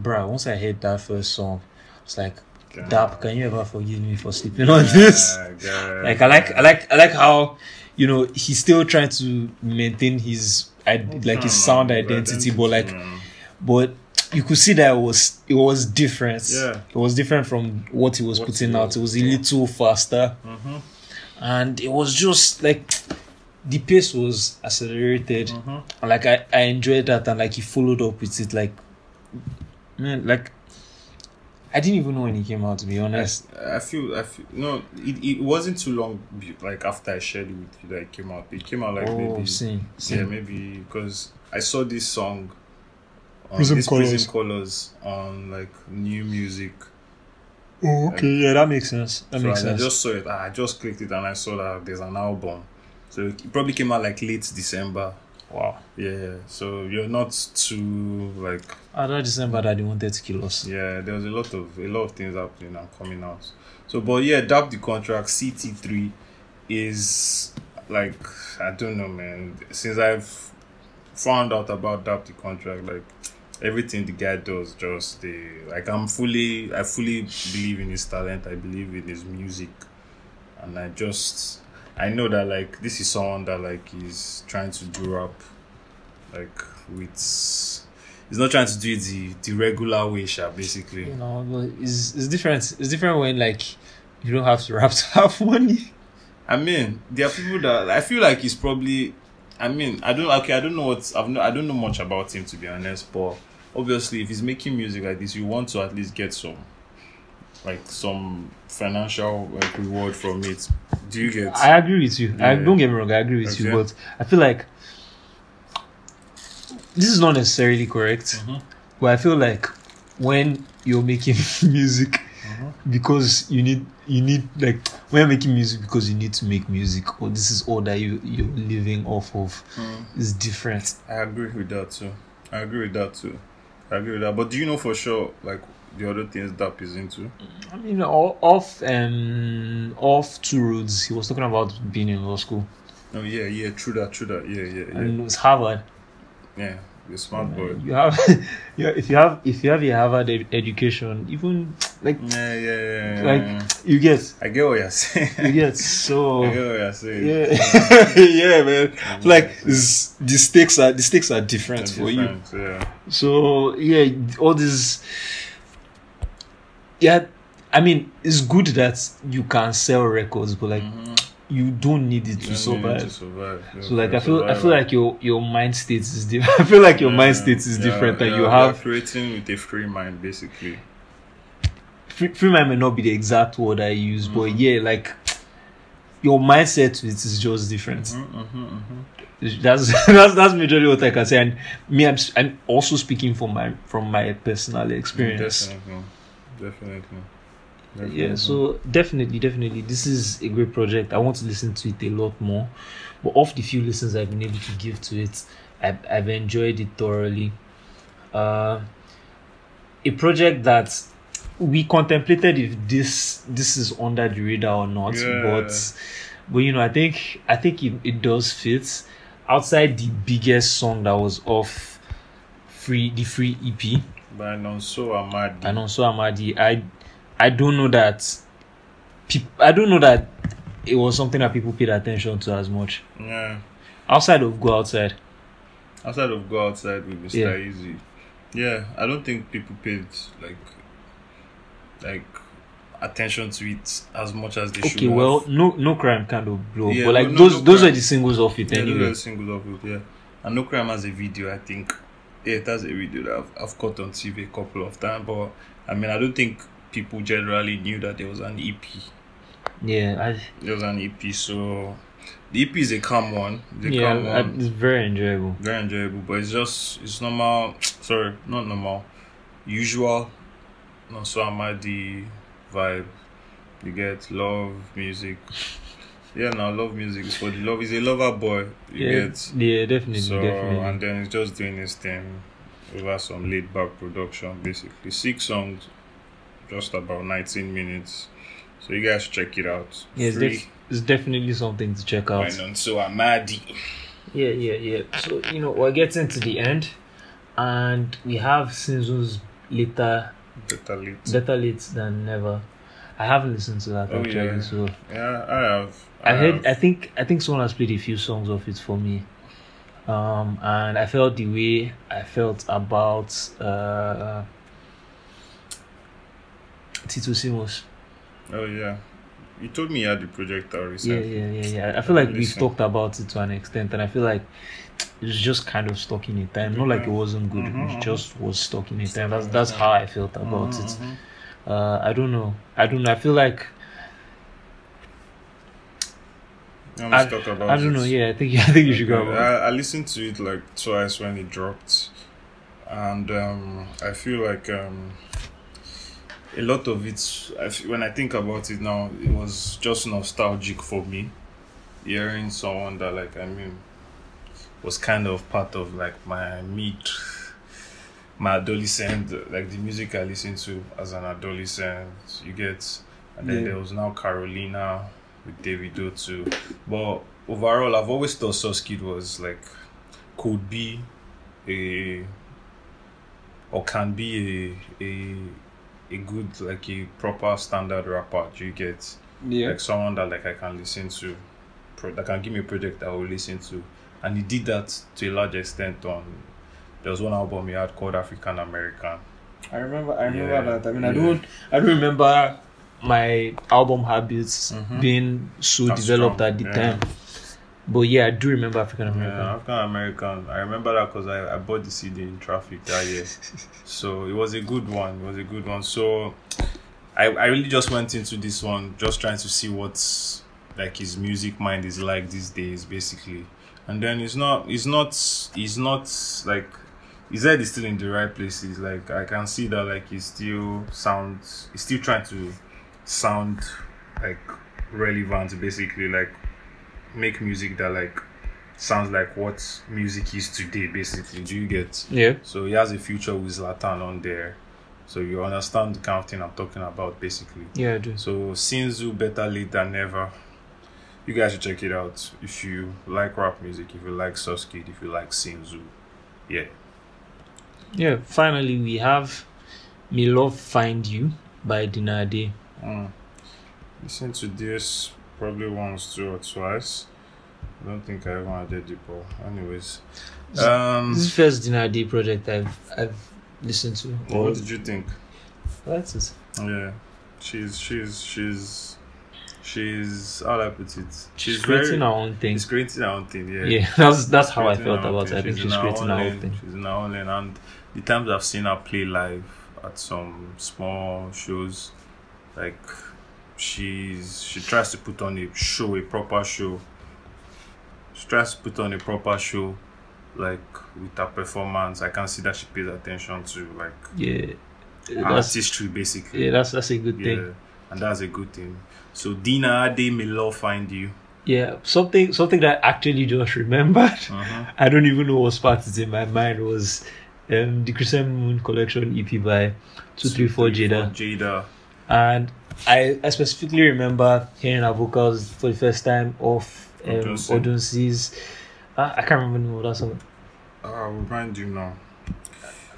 Bruh, once I heard that first song, it's like, Dap, can you ever forgive me for sleeping on this? Like I like I like I like how you know he's still trying to maintain his I like his sound identity, but like but you could see that it was it was different. Yeah. It was different from what he was What putting out. It was a little faster. Mhm. And it was just like the pace was accelerated. Mhm. And like I, I enjoyed that and like he followed up with it like man, like I didn't even know when he came out to be honest. I feel, I feel, no, it, it wasn't too long, like after I shared it with you that it came out. It came out like oh, maybe, same, yeah, maybe because I saw this song on Prism this Colours. Prism Colors on like new music. Oh, okay, yeah, that makes sense. That so makes I sense. just saw it. I just clicked it and I saw that there's an album. So it probably came out like late December. Wow. Yeah. So you're not too like I don't December that they wanted to kill us. yeah. There was a lot of a lot of things happening and coming out. So but yeah, Dap the contract CT3 is like I don't know, man. Since I've found out about Dap the contract, like everything the guy does, just the like I'm fully I fully believe in his talent. I believe in his music, and I just I know that like this is someone that like is trying to do rap, like with. He's not trying to do it the, the regular way, sha, basically. You know, but it's it's different. It's different when like you don't have to rap to have money. I mean, there are people that I feel like he's probably. I mean, I don't okay. I don't know what I've no, I don't know much about him to be honest. But obviously, if he's making music like this, you want to at least get some, like some financial like reward from it. Do you get? I agree with you. I don't get me wrong. I agree with you, but I feel like this is not necessarily correct. Mhm. But I feel like when you're making music Mhm. because you need you need like when you're making music because you need to make music or this is all that you you're living off of Mm, is different. I agree with that too. I agree with that too. I agree with that. But do you know for sure like the other things Dap is into? I mean, off um off two roads. He was talking about being in law school Oh yeah, yeah, true that, true that. Yeah, yeah, yeah. and it was Harvard. Yeah, you're smart boy. You have, yeah. If you have, if you have a Harvard ed- education, even like Yeah, yeah, yeah. Like- yeah. you get, I get what you're saying. you get. So I get what you're saying. yeah, yeah, man. Like the stakes are the stakes are different They're for you. Yeah. So yeah, all this. Yeah, I mean, it's good that you can sell records, but like Mhm. you don't need it to You need survive. to survive. So like I feel I feel like your your mind state is different. I feel like your mind Yeah, state is yeah, different, and you have creating with a free mind, basically. free, free mind may not be the exact word I use, but Mhm. yeah, like your mindset to it is just different. Mm-hmm, mm-hmm, mm-hmm. That's that's that's majorly what I can say. And me, I'm I'm also speaking from my from my personal experience. Definitely, definitely. yeah so definitely definitely this is a great project. I want to listen to it a lot more. But of the few listens i've been able to give to it i've, I've enjoyed it thoroughly. Uh a project that we contemplated if this this is under the radar or not Yeah. but but you know i think i think it, it does fit. Outside the biggest song that was off free the free ep by Nonso Amadi. and also Amadi, I know, so I don't know that peop- I don't know that it was something that people paid attention to as much Yeah. outside of go outside. Outside of Go Outside with Mr. Yeah. Eazi. Yeah, I don't think people paid like like attention to it as much as they should. Okay, have. well, no no crime kind of blow, Yeah, but like no- those no those crime. are the singles of it yeah, anyway. anyway. single of it, yeah. And No Crime has a video, I think. Yeah, it has a video that I've, I've caught on TV a couple of times, but I mean, I don't think people generally knew that there was an EP. Yeah, There was an EP, so the EP is a calm one. It's I, a yeah, calm I- one. it's very enjoyable. very enjoyable but it's just it's normal sorry not normal usual Nonso Amadi vibe you get love music yeah now love music is for the love he's a lover boy you Yeah, get yeah, definitely, so definitely. and then he's just doing his thing over some laid back production basically six songs just about 19 minutes so you guys check it out yeah, it's, def- it's definitely something to check out. by Nonso Amadi Yeah, yeah, yeah. So you know we're getting to the end, and we have Sinzu's later better late better late than never. I haven't listened to that Oh, actually, yeah. so yeah i have I heard. have. I think. I think someone has played a few songs of it for me, um, and I felt the way I felt about uh, Tito Simos. Oh yeah, you told me you had the projector recently. yeah, yeah, yeah. yeah. I feel like we've talked about it to an extent, and I feel like it's just kind of stuck in a time. Not like it wasn't good; Mhm, it just was stuck in a time. That's that's how I felt about it. Uh, I don't know. I don't know. I feel like I, let's talk about I don't it. know. Yeah, I think I think you should go. Okay, About it. I, I listened to it like twice when it dropped, and um, I feel like um, a lot of it. I f- when I think about it now, it was just nostalgic for me. Hearing someone that like I mean was kind of part of like my mid my adolescent like the music I listened to as an adolescent you get and then Yeah. there was now Carolina with Davido too but overall I've always thought Sauce Kid was like could be a or can be a a a good like a proper standard rapper do you get Yeah. like someone that like I can listen to, pro- that can give me a project I will listen to, and he did that to a large extent on. There was one album he had called African American. I remember. I remember Yeah, that. I mean, I yeah. don't. I don't remember my album habits Mhm. being so That's developed strong, at the yeah. time. But yeah, I do remember African American. Yeah, African American. I remember that because I, I bought the CD in traffic that year, so it was a good one. It was a good one. So I I really just went into this one just trying to see what's like his music mind is like these days, basically. And then it's not it's not it's not like his head is still in the right places. Like I can see that like he still sounds he's still trying to sound like relevant basically like make music that like sounds like what music is today basically. Do you get? Yeah. so he has a future with Zlatan on there. So you understand the kind of thing I'm talking about basically. Yeah, I do. so Sinzu better late than never. You guys should check it out. If you like rap music if you like Sauce Kid if you like Sinzu yeah Yeah. Finally, we have "Me Love Find You" by Deena Ade. Mm. Listen to this probably once, two or twice. I don't think I ever added it, but anyways. Um, This is first Deena Ade project I've I've listened to. what did you think? That's it. Yeah, she's she's she's she's how do I put it? She's creating her own thing. She's creating her own thing. Yeah, Yeah, that's that's how I felt about it. I think she's in her creating her own own thing. She's in her own lane, and the times I've seen her play live at some small shows, like she's she tries to put on a show, a proper show. She tries to put on a proper show, like with her performance. I can see that she pays attention to like Yeah, that's artistry, basically. yeah, that's that's a good Yeah. thing. and that's a good thing. So Deena Ade may love find you. Yeah, something something that I actually just remembered. Uh-huh. I don't even know what spot is in my mind was um, the Crescent Moon Collection EP by Two Three Four Jada, Jada. and I, I specifically remember hearing her vocals for the first time off um, Odunsi. Odunsi's. Uh, I can't remember the name of that song. I will find you now.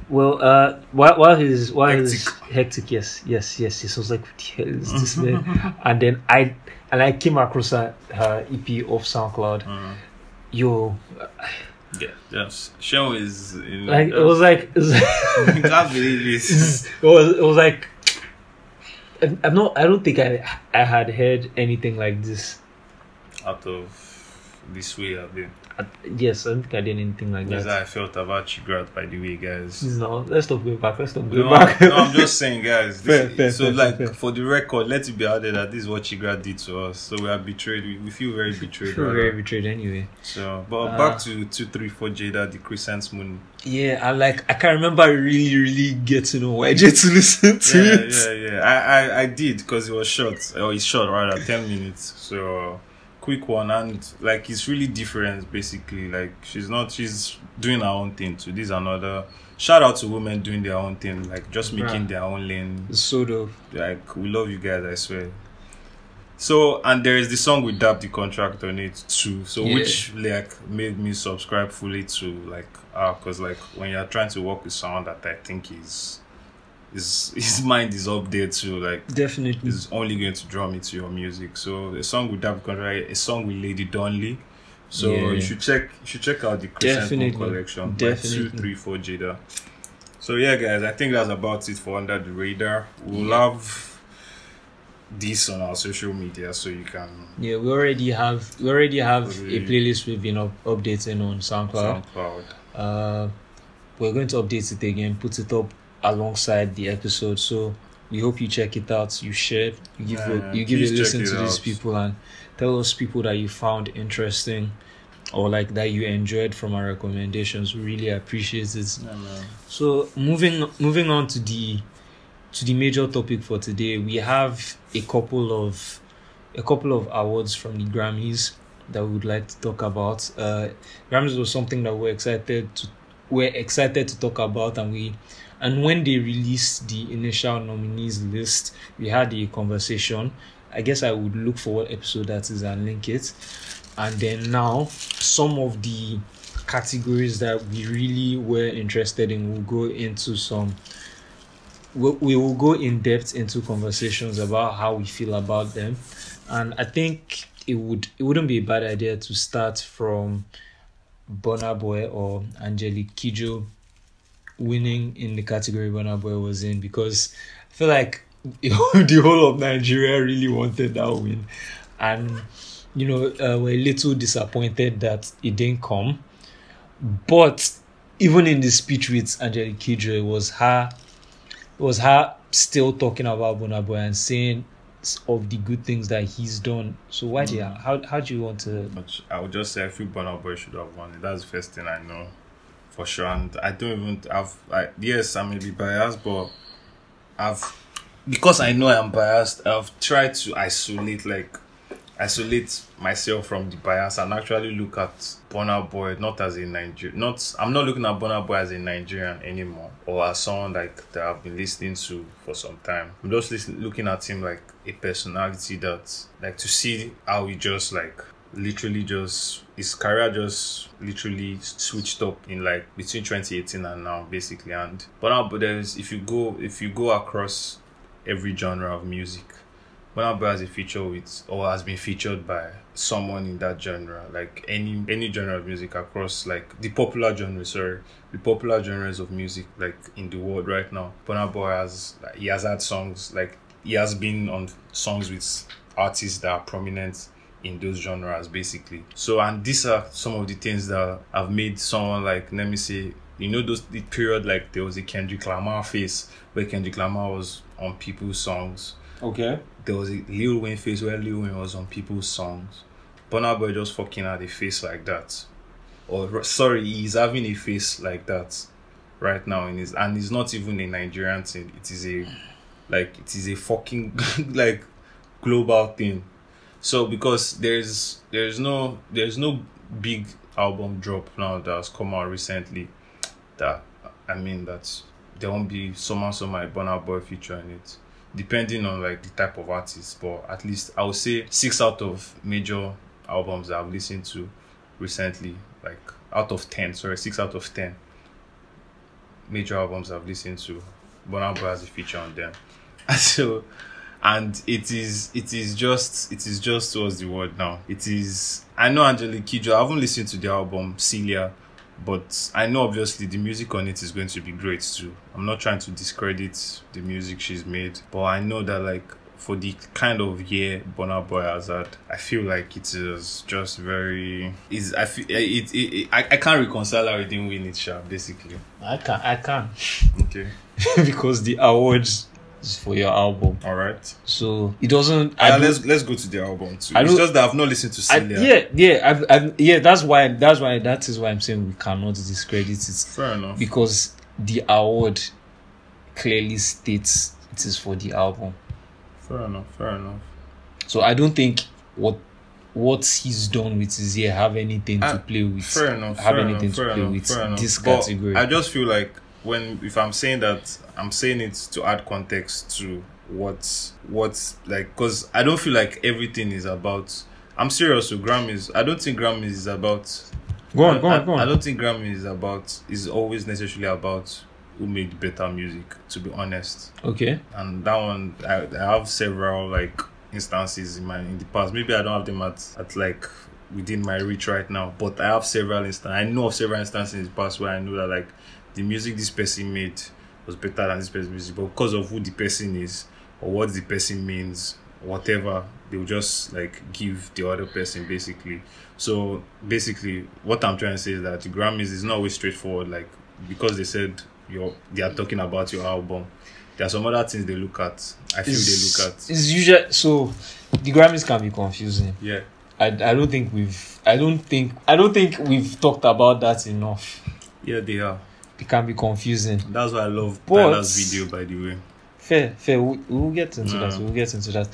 Well, uh, while while his while his Hectic. hectic, yes, yes, yes, yes. I was like, what the hell is this man? and then I and I came across her, her EP off SoundCloud. Uh, Yo, yeah, yes. Show is in, like it was like I can't believe this. it was it was like I'm not. I don't think I I had heard anything like this. Out of this way, I've been. Uh, Yes, I don't think I did anything like That's that. how I felt about Chigrat, by the way, guys. No, let's stop going back. Let's stop going No, back. no, I'm just saying, guys. Fair, This, fair, so, fair, like, for the record, let it be there that this is what Chigrat did to us. So we are betrayed. We, we feel very betrayed. feel very betrayed anyway. So, but Uh, back to two, three, four Jada, the Crescent Moon. Yeah, I like. I can remember really, really getting know YJ to listen to Yeah, it. yeah, yeah. I, I, I did because it was short. Oh, it's short, rather, ten minutes. So quick one, and like it's really different. Basically, like she's not. She's doing her own thing too. This is another shout out to women doing their own thing, like just making their own lane. Sort of. Like we love you guys, I swear. So and there is the song with Dap the contract on it too. So Yeah. which like made me subscribe fully to like ah, cause like when you're trying to work with someone that I think is his his mind is up there too, like Definitely. is only going to draw me to your music. So a song with Dap the a song with Lady Donli. So Yeah. you should check you should check out the Crescent Definitely. collection. by Definitely. two, three, four Jada. So yeah, guys, I think that's about it for Under the Radar. We'll have this on our social media so you can Yeah, we already have we already have a playlist we've been up, updating on SoundCloud. SoundCloud. Uh, we're going to update it again, put it up alongside the episode. So we hope you check it out. You share, you give Yeah, it, you give a listen to these people and tell those people that you found interesting or like that you enjoyed from our recommendations. We really appreciate it. Yeah. So moving moving on to the to the major topic for today, we have a couple of a couple of awards from the Grammys that we would like to talk about. Uh, Grammys was something that we're excited to we're excited to talk about, and we and when they released the initial nominees list, we had a conversation. I guess I would look for what episode that is and link it. And then now, some of the categories that we really were interested in will go into some we, will go in depth into conversations about how we feel about them and i think it would it wouldn't be a bad idea to start from Burna Boy or Angelique Kidjo winning in the category Burna Boy was in because I feel like the whole of Nigeria really wanted that win and you know uh, we're a little disappointed that it didn't come but even in the speech with Angelique Kidjo, it was her, it was her still talking about Burna Boy and saying of the good things that he's done. So why do you, how how do you want to? I would just say I feel Burna Boy should have won it. That's the first thing I know for sure. And I don't even have like yes, I may be biased, but I've because I know I'm biased, I've tried to isolate like isolate myself from the bias and actually look at Burna Boy not as a Nigerian not I'm not looking at Burna Boy as a Nigerian anymore or as someone like that I've been listening to for some time. I'm just listen, looking at him like a personality that like to see how he just like literally just his career just literally switched up in like between 2018 and now basically. And but now but there's if you go if you go across every genre of music Burna Boy has a feature with or has been featured by someone in that genre, like any any genre of music across like the popular genre, sorry, the popular genres of music like in the world right now. Burna has he has had songs like he has been on songs with artists that are prominent in those genres basically. So and these are some of the things that have made someone like let me say you know those the period like there was a Kendrick Lamar phase where Kendrick Lamar was on people's songs Okay. there was a Lil Wayne face where Lil Wayne was on people's songs. but Burna Boy just fucking had a face like that. Or sorry, he's having a face like that right now in his and it's not even a Nigerian thing. It is a like it is a fucking like global thing. So because there's there's no there's no big album drop now that has come out recently that I mean that there won't be someone some my Burna Boy feature in it. Depending on like the type of artist, but at least I would say six out of major albums I've listened to recently, like out of ten, sorry, six out of ten major albums I've listened to, Burna Boy has a feature on them. so and it is it is just it is just what's the word now it is i know angelique kidjo i haven't listened to the album celia but i know obviously the music on it is going to be great too i'm not trying to discredit the music she's made but i know that like for the kind of year Burna Boy has had, I feel like it is just very. Is I feel eh, it, it, it I, I can't reconcile didn't win it, sharp basically. I can I can Okay, because the awards for your album, all right. so it doesn't. I Uh, let's let's go to the album too. I It's just that I've not listened to I, yeah, yeah, I've, I've, yeah. That's why. That's why. That is why I'm saying we cannot discredit it Fair enough. because the award clearly states it is for the album. Fair enough. Fair enough. So I don't think what what he's done with his year have anything to play with. Fair enough. have fair anything enough, to play enough, with fair enough. this But category. I just feel like when if I'm saying that, I'm saying it to add context to what what's like because I don't feel like everything is about. I'm serious. So Grammys, I don't think Grammys is about. Go on, I, go on, go on. I on. don't think Grammy is about is always necessarily about who made better music. To be honest, Okay. and that one I, I have several like instances in my in the past maybe i don't have them at, at like within my reach right now but i have several instances i know of several instances in the past where i know that like the music this person made was better than this person's music but because of who the person is or what the person means whatever they will just like give the other person basically so basically what i'm trying to say is that the grammys is not always straightforward like because they said you're they are talking about your album there are some other things they look at. I feel It's, they look at. it's usually so the Grammys can be confusing. Yeah. I, I don't think we've I don't think I don't think we've talked about that enough. Yeah, they are. it can be confusing. That's why I love but, Tyler's video, by the way. Fair, fair. We, will get into yeah. that. We'll get into that.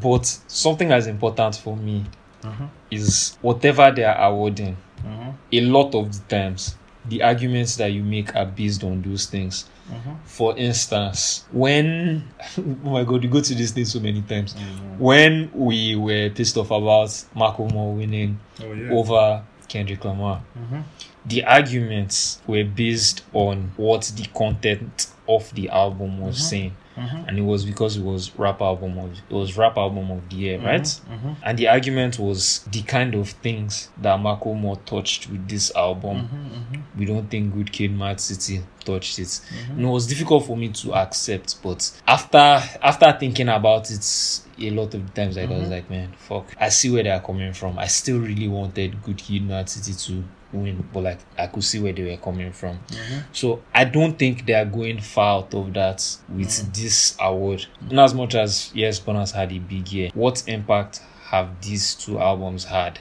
But something that's important for me uh-huh. is whatever they are awarding, uh-huh. a lot of the times, the arguments that you make are based on those things. Uh-huh. For instance, when oh my god, we go to this thing so many times. Mm-hmm. When we were pissed off about Marco Moore winning oh, yeah. over Kendrick Lamar, mm-hmm. The arguments were based on what the content of the album was Mhm. saying, Uh-huh. and it was because it was rap album of it was rap album of the year, right? Uh-huh. And the argument was the kind of things that Macklemore touched with this album. Uh-huh. We don't think Good Kid, Mad City touched it. And it was difficult for me to accept, but after after thinking about it a lot of times, I was like, man, fuck. I see where they are coming from. I still really wanted Good Kid, Mad City to win, but like I could see where they were coming from. Uh-huh. So I don't think they are going far out of that with this award. In as much as yes, Burna's had a big year, what impact have these two albums had?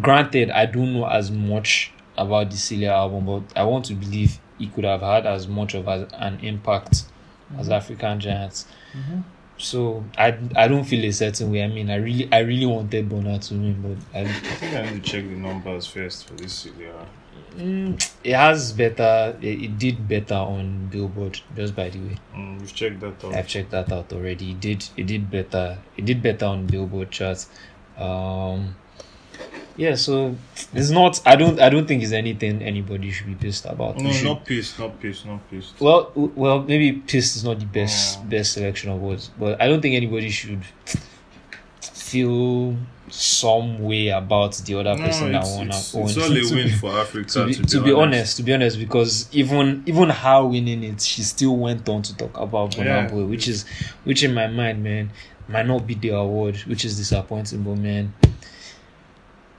Granted, I don't know as much about the Celia album, but I want to believe it could have had as much of as an impact as African Giants. Mhm. So I I don't feel a certain way. I mean, I really I really wanted Burna to win, but I, I think I need to check the numbers first for this Celia. mm, it has better. It, it did better on Billboard. Just by the way. Mm, we've checked that out. I've checked that out already. It did it did better. It did better on Billboard charts. Um yeah, so it's not I don't I don't think it's anything anybody should be pissed about. No, should- not pissed, not pissed, not pissed. well well maybe pissed is not the best best selection of words, but I don't think anybody should feel some way about the other No, person that won it's, it's a win for Africa. to be, to be honest, to be honest, because even even her winning it, she still went on to talk about Burna Yeah. Which is which in my mind, man, might not be the award, which is disappointing, but man,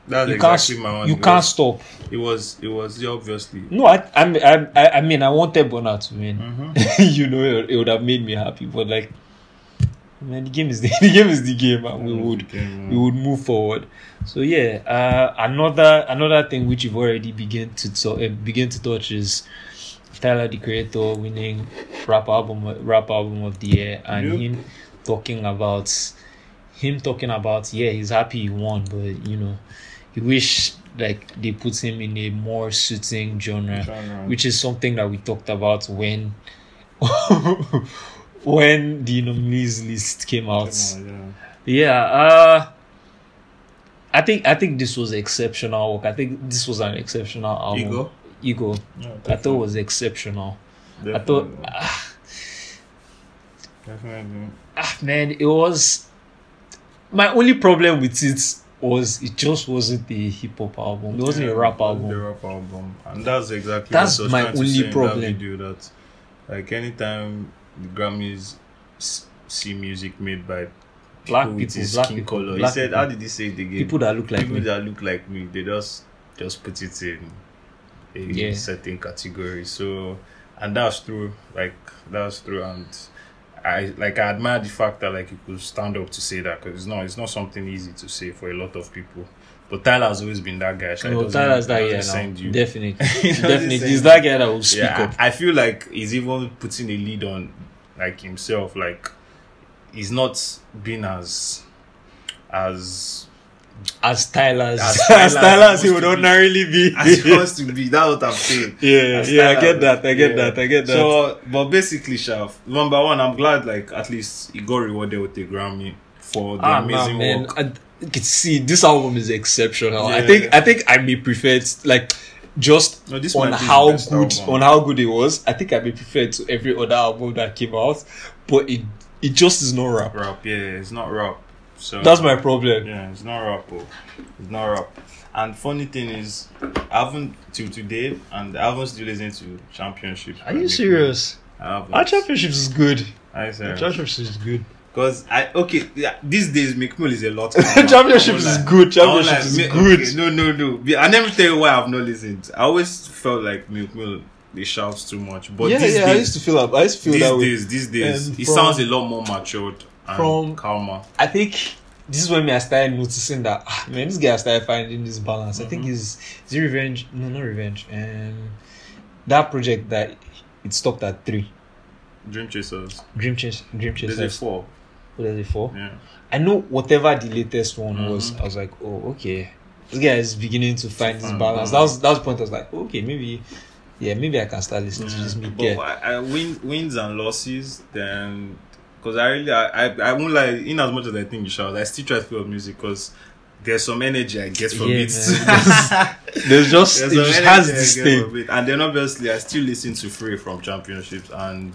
that's you exactly can't my one. you can't stop. It was, it was obviously. No, I I mean, I, I, mean I wanted Burna to win. Mm-hmm. you know, it, it would have made me happy, but like, man, the game is the, the game is the game, and we would we would move forward. So yeah, uh, another another thing which you've already begin to talk, uh, begin to touch is Tyler the Creator winning rap album rap album of the year and Yep. him talking about him talking about yeah he's happy he won but you know he wish like they put him in a more suiting genre Genre. which is something that we talked about when when the nominees list came out Come on, yeah. yeah uh i think i think this was exceptional work i think this was an exceptional album Igor? Igor Yeah, i thought it was exceptional i thought Definitely. ah, Definitely. ah, man it was my only problem with it was it just wasn't a hip-hop album it wasn't Yeah, a rap album a rap album, and that's exactly That's what I was my only in that problem. video that, like, anytime the Grammys see music made by black people people black skin people color, he said, people, "How did he say it again? people that look like people me that look like me, they just just put it in a Yeah. certain category. So, and that's true. Like that's true, and I like I admire the fact that like you could stand up to say that because it's not it's not something easy to say for a lot of people. But Tyler has always been that guy. Like, Oh, Tyler's that send now. you. Definitely, definitely. He's that guy that will speak yeah, up. I I feel like he's even putting a lead on like himself. Like he's not been as as As Tyler's, As as, Tyler's Tyler's, he would to be. ordinarily be. as he wants to be. That's what I'm saying. yeah, As yeah, I get that. I get yeah. that. I get that. So, but basically, Shaf, number one, I'm glad like at least he got rewarded with a Grammy for the ah, amazing man, work. man. I, can see this album is exceptional. I think. I think I may prefer it like just No, this on might be the how good album. on how good it was. I think I may prefer it to every other album that came out, but it it just is not rap. rap. Yeah, it's not rap. So That's my problem. yeah, it's not rap. Oh. It's not rap. And funny thing is, I haven't till today, and I haven't still listened to championships. Are you serious? Our championships is good. I Our serious. championships is good. Because I okay, yeah, these days Meek Mill is a lot. championships is good. Championships is good. okay, no, no, no. I never tell you why I've not listened. I always felt like Milk they shouts too much. But yeah, these yeah. I used to feel up. I used to feel these that way. days, these days, he sounds a lot more matured from- karma. I think this is when me I started noticing that ah, man, this guy started finding this balance. I think Mhm. he's is it revenge? No, not revenge. Um, that project that it stopped at three. Dream Chasers. Dream Chase, Dream There's Chasers. a four. What is it four. Yeah. I know whatever the latest one was. Mhm. I was like, oh, okay. This guy is beginning to find this find balance. That was that was the point. I was like, okay, maybe, yeah, maybe I can start listening to this Yeah. But. I, I win, wins and losses, then because I really I, I I won't lie. In as much as I think you shout, I still try to feel music because there's some energy I get from Yeah, it. man. There's just There's it just has this thing. And then obviously I still listen to Free from Championships and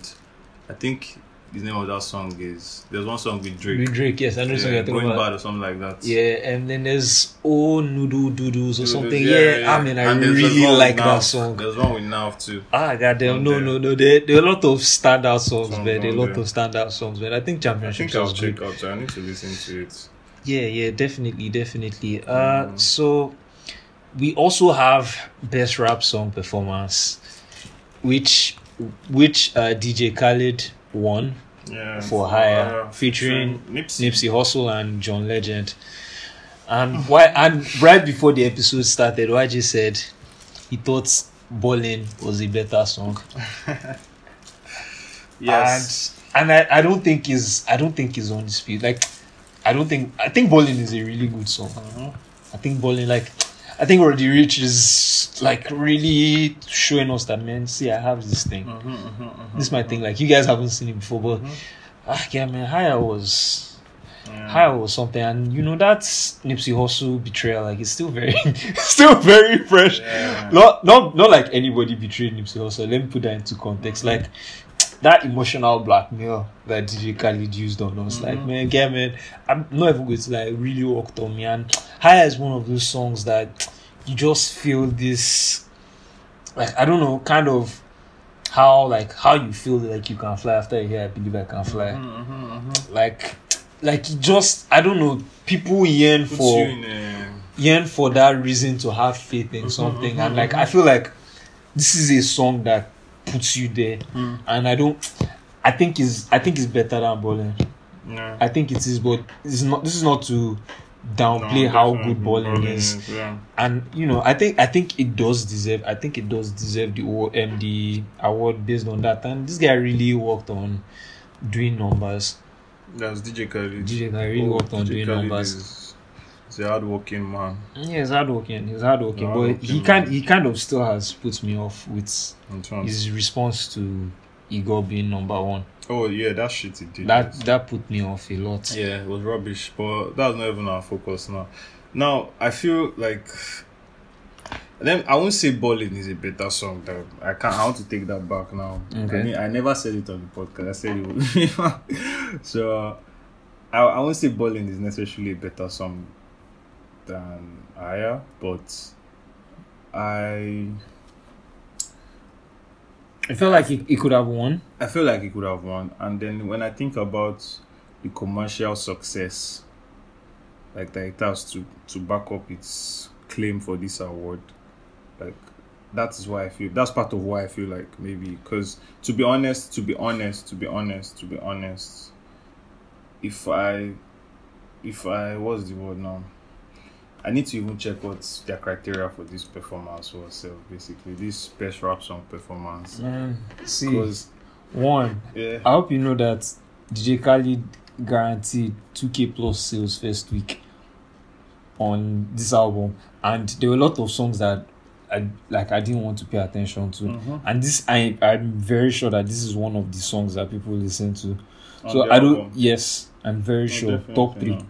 I think his name of that song is there's one song with Drake. With Drake, yes, I know yeah, something you're talking going about. bad or something like that. Yeah, and then there's Oh Noodle Doodles or something. yeah, Yeah, yeah. I mean, I And really like that song. There's one with Nav too. Ah, goddamn. No, there. no, no. There, there are a lot of standout songs, Songs man. There are a lot there. of standout songs, man. I think I Championships think I'll check out. I need to listen to it. Yeah, yeah, definitely, definitely. Uh, Mm. so we also have best rap song performance, which which uh, DJ Khaled won Yeah. for Higher, uh, featuring Nipsey. Nipsey Hussle and John Legend. And why? And right before the episode started, YG said he thought "Ballin" was a better song. Yes. And and I, I don't think is I don't think is on speed. Like I don't think I think Ballin is a really good song. Mhm. I think Ballin like I think Roddy Ricch is like really showing us that man, see I have this thing. Mhm, mhm, mhm, This is my mhm. thing. Like you guys haven't seen it before, but Mhm. ah yeah man, Higher was Yeah. Higher was something and you know that's Nipsey Hussle betrayal, like it's still very still very fresh. Yeah. Not not not like anybody betrayed Nipsey Hussle. Let me put that into context. Like that emotional blackmail that DJ Khaled used on us. Like Mhm. man, yeah man, I'm not even going to like really worked on me. And Higher is one of those songs that you just feel this like I don't know, kind of how like how you feel like you can fly after you hear I believe I can fly. Mhm, mhm, mhm. Like like just I don't know, people yearn for yearn for that reason to have faith in Mhm, something mhm, and like i feel like this is a song that puts you there Mm. and i don't i think is i think it's better than Ballin Yeah. i think it is but it's not this is not to downplay No, how good Ballin is. Yeah. And you know, I think I think it does deserve. I think it does deserve the O- um, award based on that. And this guy really worked on doing numbers. That's DJ Khaled. DJ Khaled really worked on doing Khaled numbers. Is, is a hardworking man. Yeah, he's hardworking. He's hardworking, but he kind he kind of still has put me off with his response to Igor being number one. Oh yeah, that shit he did. That that put me off a lot. Yeah, it was rubbish, but that's not even our focus now. Now I feel like then I won't say "Ballin" is a better song. That I can't. I want to take that back now. Okay. I, mean, I never said it on the podcast. I said it. So I, I won't say "Ballin" is necessarily a better song than Higher, but I I felt like he, he could have won. I feel like he could have won. And then when I think about the commercial success, like that it has to to back up its claim for this award, like that is why I feel that's part of why I feel like maybe because to be honest, to be honest, to be honest, to be honest, if I if I what's the word now? I need to even check what's their criteria for this performance was basically this best rap song performance. Man, see, Because one, yeah. I hope you know that DJ Khaled guaranteed 2k plus sales first week on this album, and there were a lot of songs that I like I didn't want to pay attention to. Mhm. And this, I I'm very sure that this is one of the songs that people listen to. On so I don't. album. Yes, I'm very No, sure. Top three, not.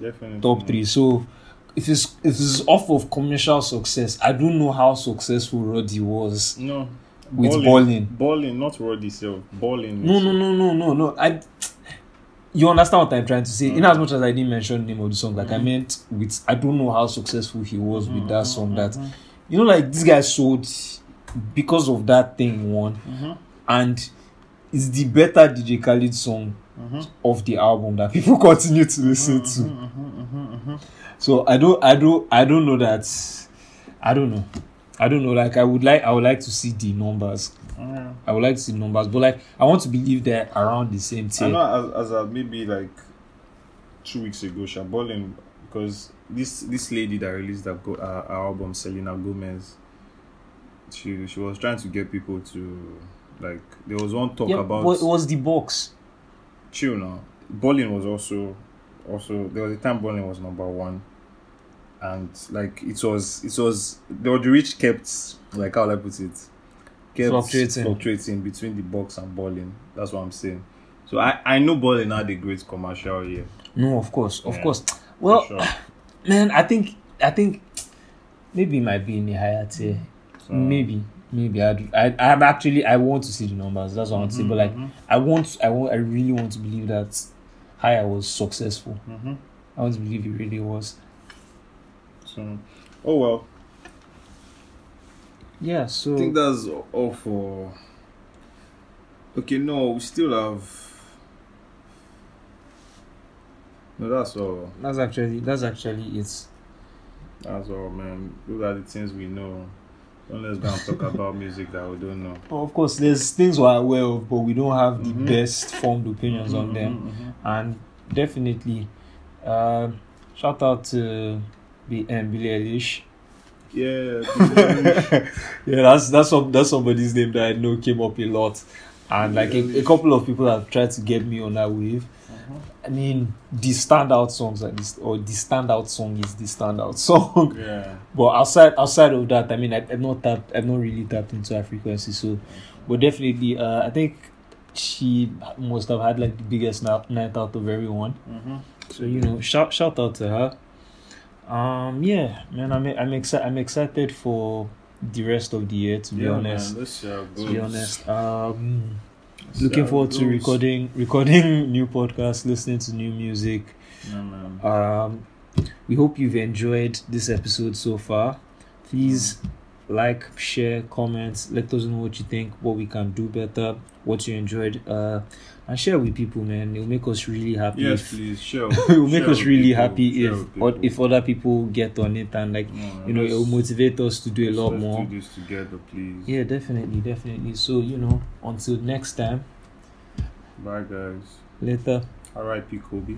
Definitely. top three. So if it's if it's off of commercial success, I don't know how successful Roddy was No. with Ballin. Ballin. Not Roddy self. Ballin. No, no, no, no, no, no. I. You understand what I'm trying to say? In Mhm. as much as I didn't mention the name of the song, like I Mhm. meant with I don't know how successful he was with that song. That Mhm. you know, like this guy sold because of that thing one, Mhm. and it's the better DJ Khaled song Mhm. of the album that people continue to listen to. Mhm, mhm, mhm, mhm. So I don't, I don't, I don't know that. I don't know. I don't know. Like I would like, I would like to see the numbers. I would like to see numbers, but like I want to believe they're around the same I know as, as a, maybe like two weeks ago, she balling because this this lady that released that go, uh, her album, Selena Gomez, she she was trying to get people to like there was one talk Yeah, about it was the box. Chill now. Ballin was also also there was a time Ballin was number one, and like it was it was the the reach kept like how I put it kept Fluctuating. fluctuating between the box and Ballin. That's what I'm saying. So I I know Ballin had a great commercial here. No, of course, of Yeah, course. Well, sure. man, I think, I think, maybe it might be in a higher tier. So- maybe, maybe. I'd, I, I'm actually, I want to see the numbers. That's what I want to say. But like, Mhm, I want, I want, I really want to believe that Higher was successful. mhm. I want to believe it really was. So oh well. Yeah. So I think that's all for. Okay, no, we still have. No, that's all. that's actually, that's actually it. That's all, man. Those are the things we know. Let's go and talk about music that we don't know. Well, of course, there's things we're aware of, but we don't have the Mhm. best formed opinions on them. Mhm, and definitely um shout out to the um, Billie Eilish. Yeah. yeah, that's that's some, that's somebody's name that I know came up a lot, and like a, a couple of people have tried to get me on that wave. I mean, the standout songs this, or the standout song is the standout song. yeah. but outside outside of that, I mean, I, I've not tapped, I've not really tapped into her frequency. So, but definitely, uh, I think she must have had like the biggest night, out of everyone. Mhm. So you know, shout shout out to her. Um, yeah, man, I'm I'm excited. I'm excited for the rest of the year. To be Yeah, honest, man, let's see to be honest, um, looking forward to recording recording new podcasts, listening to new music. Man. Um, we hope you've enjoyed this episode so far. Please like, share, comment. Let us know what you think, what we can do better, what you enjoyed, uh, and share with people, man. It'll make us really happy. Yes, if, please. Share. it will make us really people, happy if or if other people get on it and like No, you know it will motivate us to do a lot let's more. do this together, please. Yeah, definitely, definitely. So you know, until next time, Bye, guys. later. R.I.P. Kobe.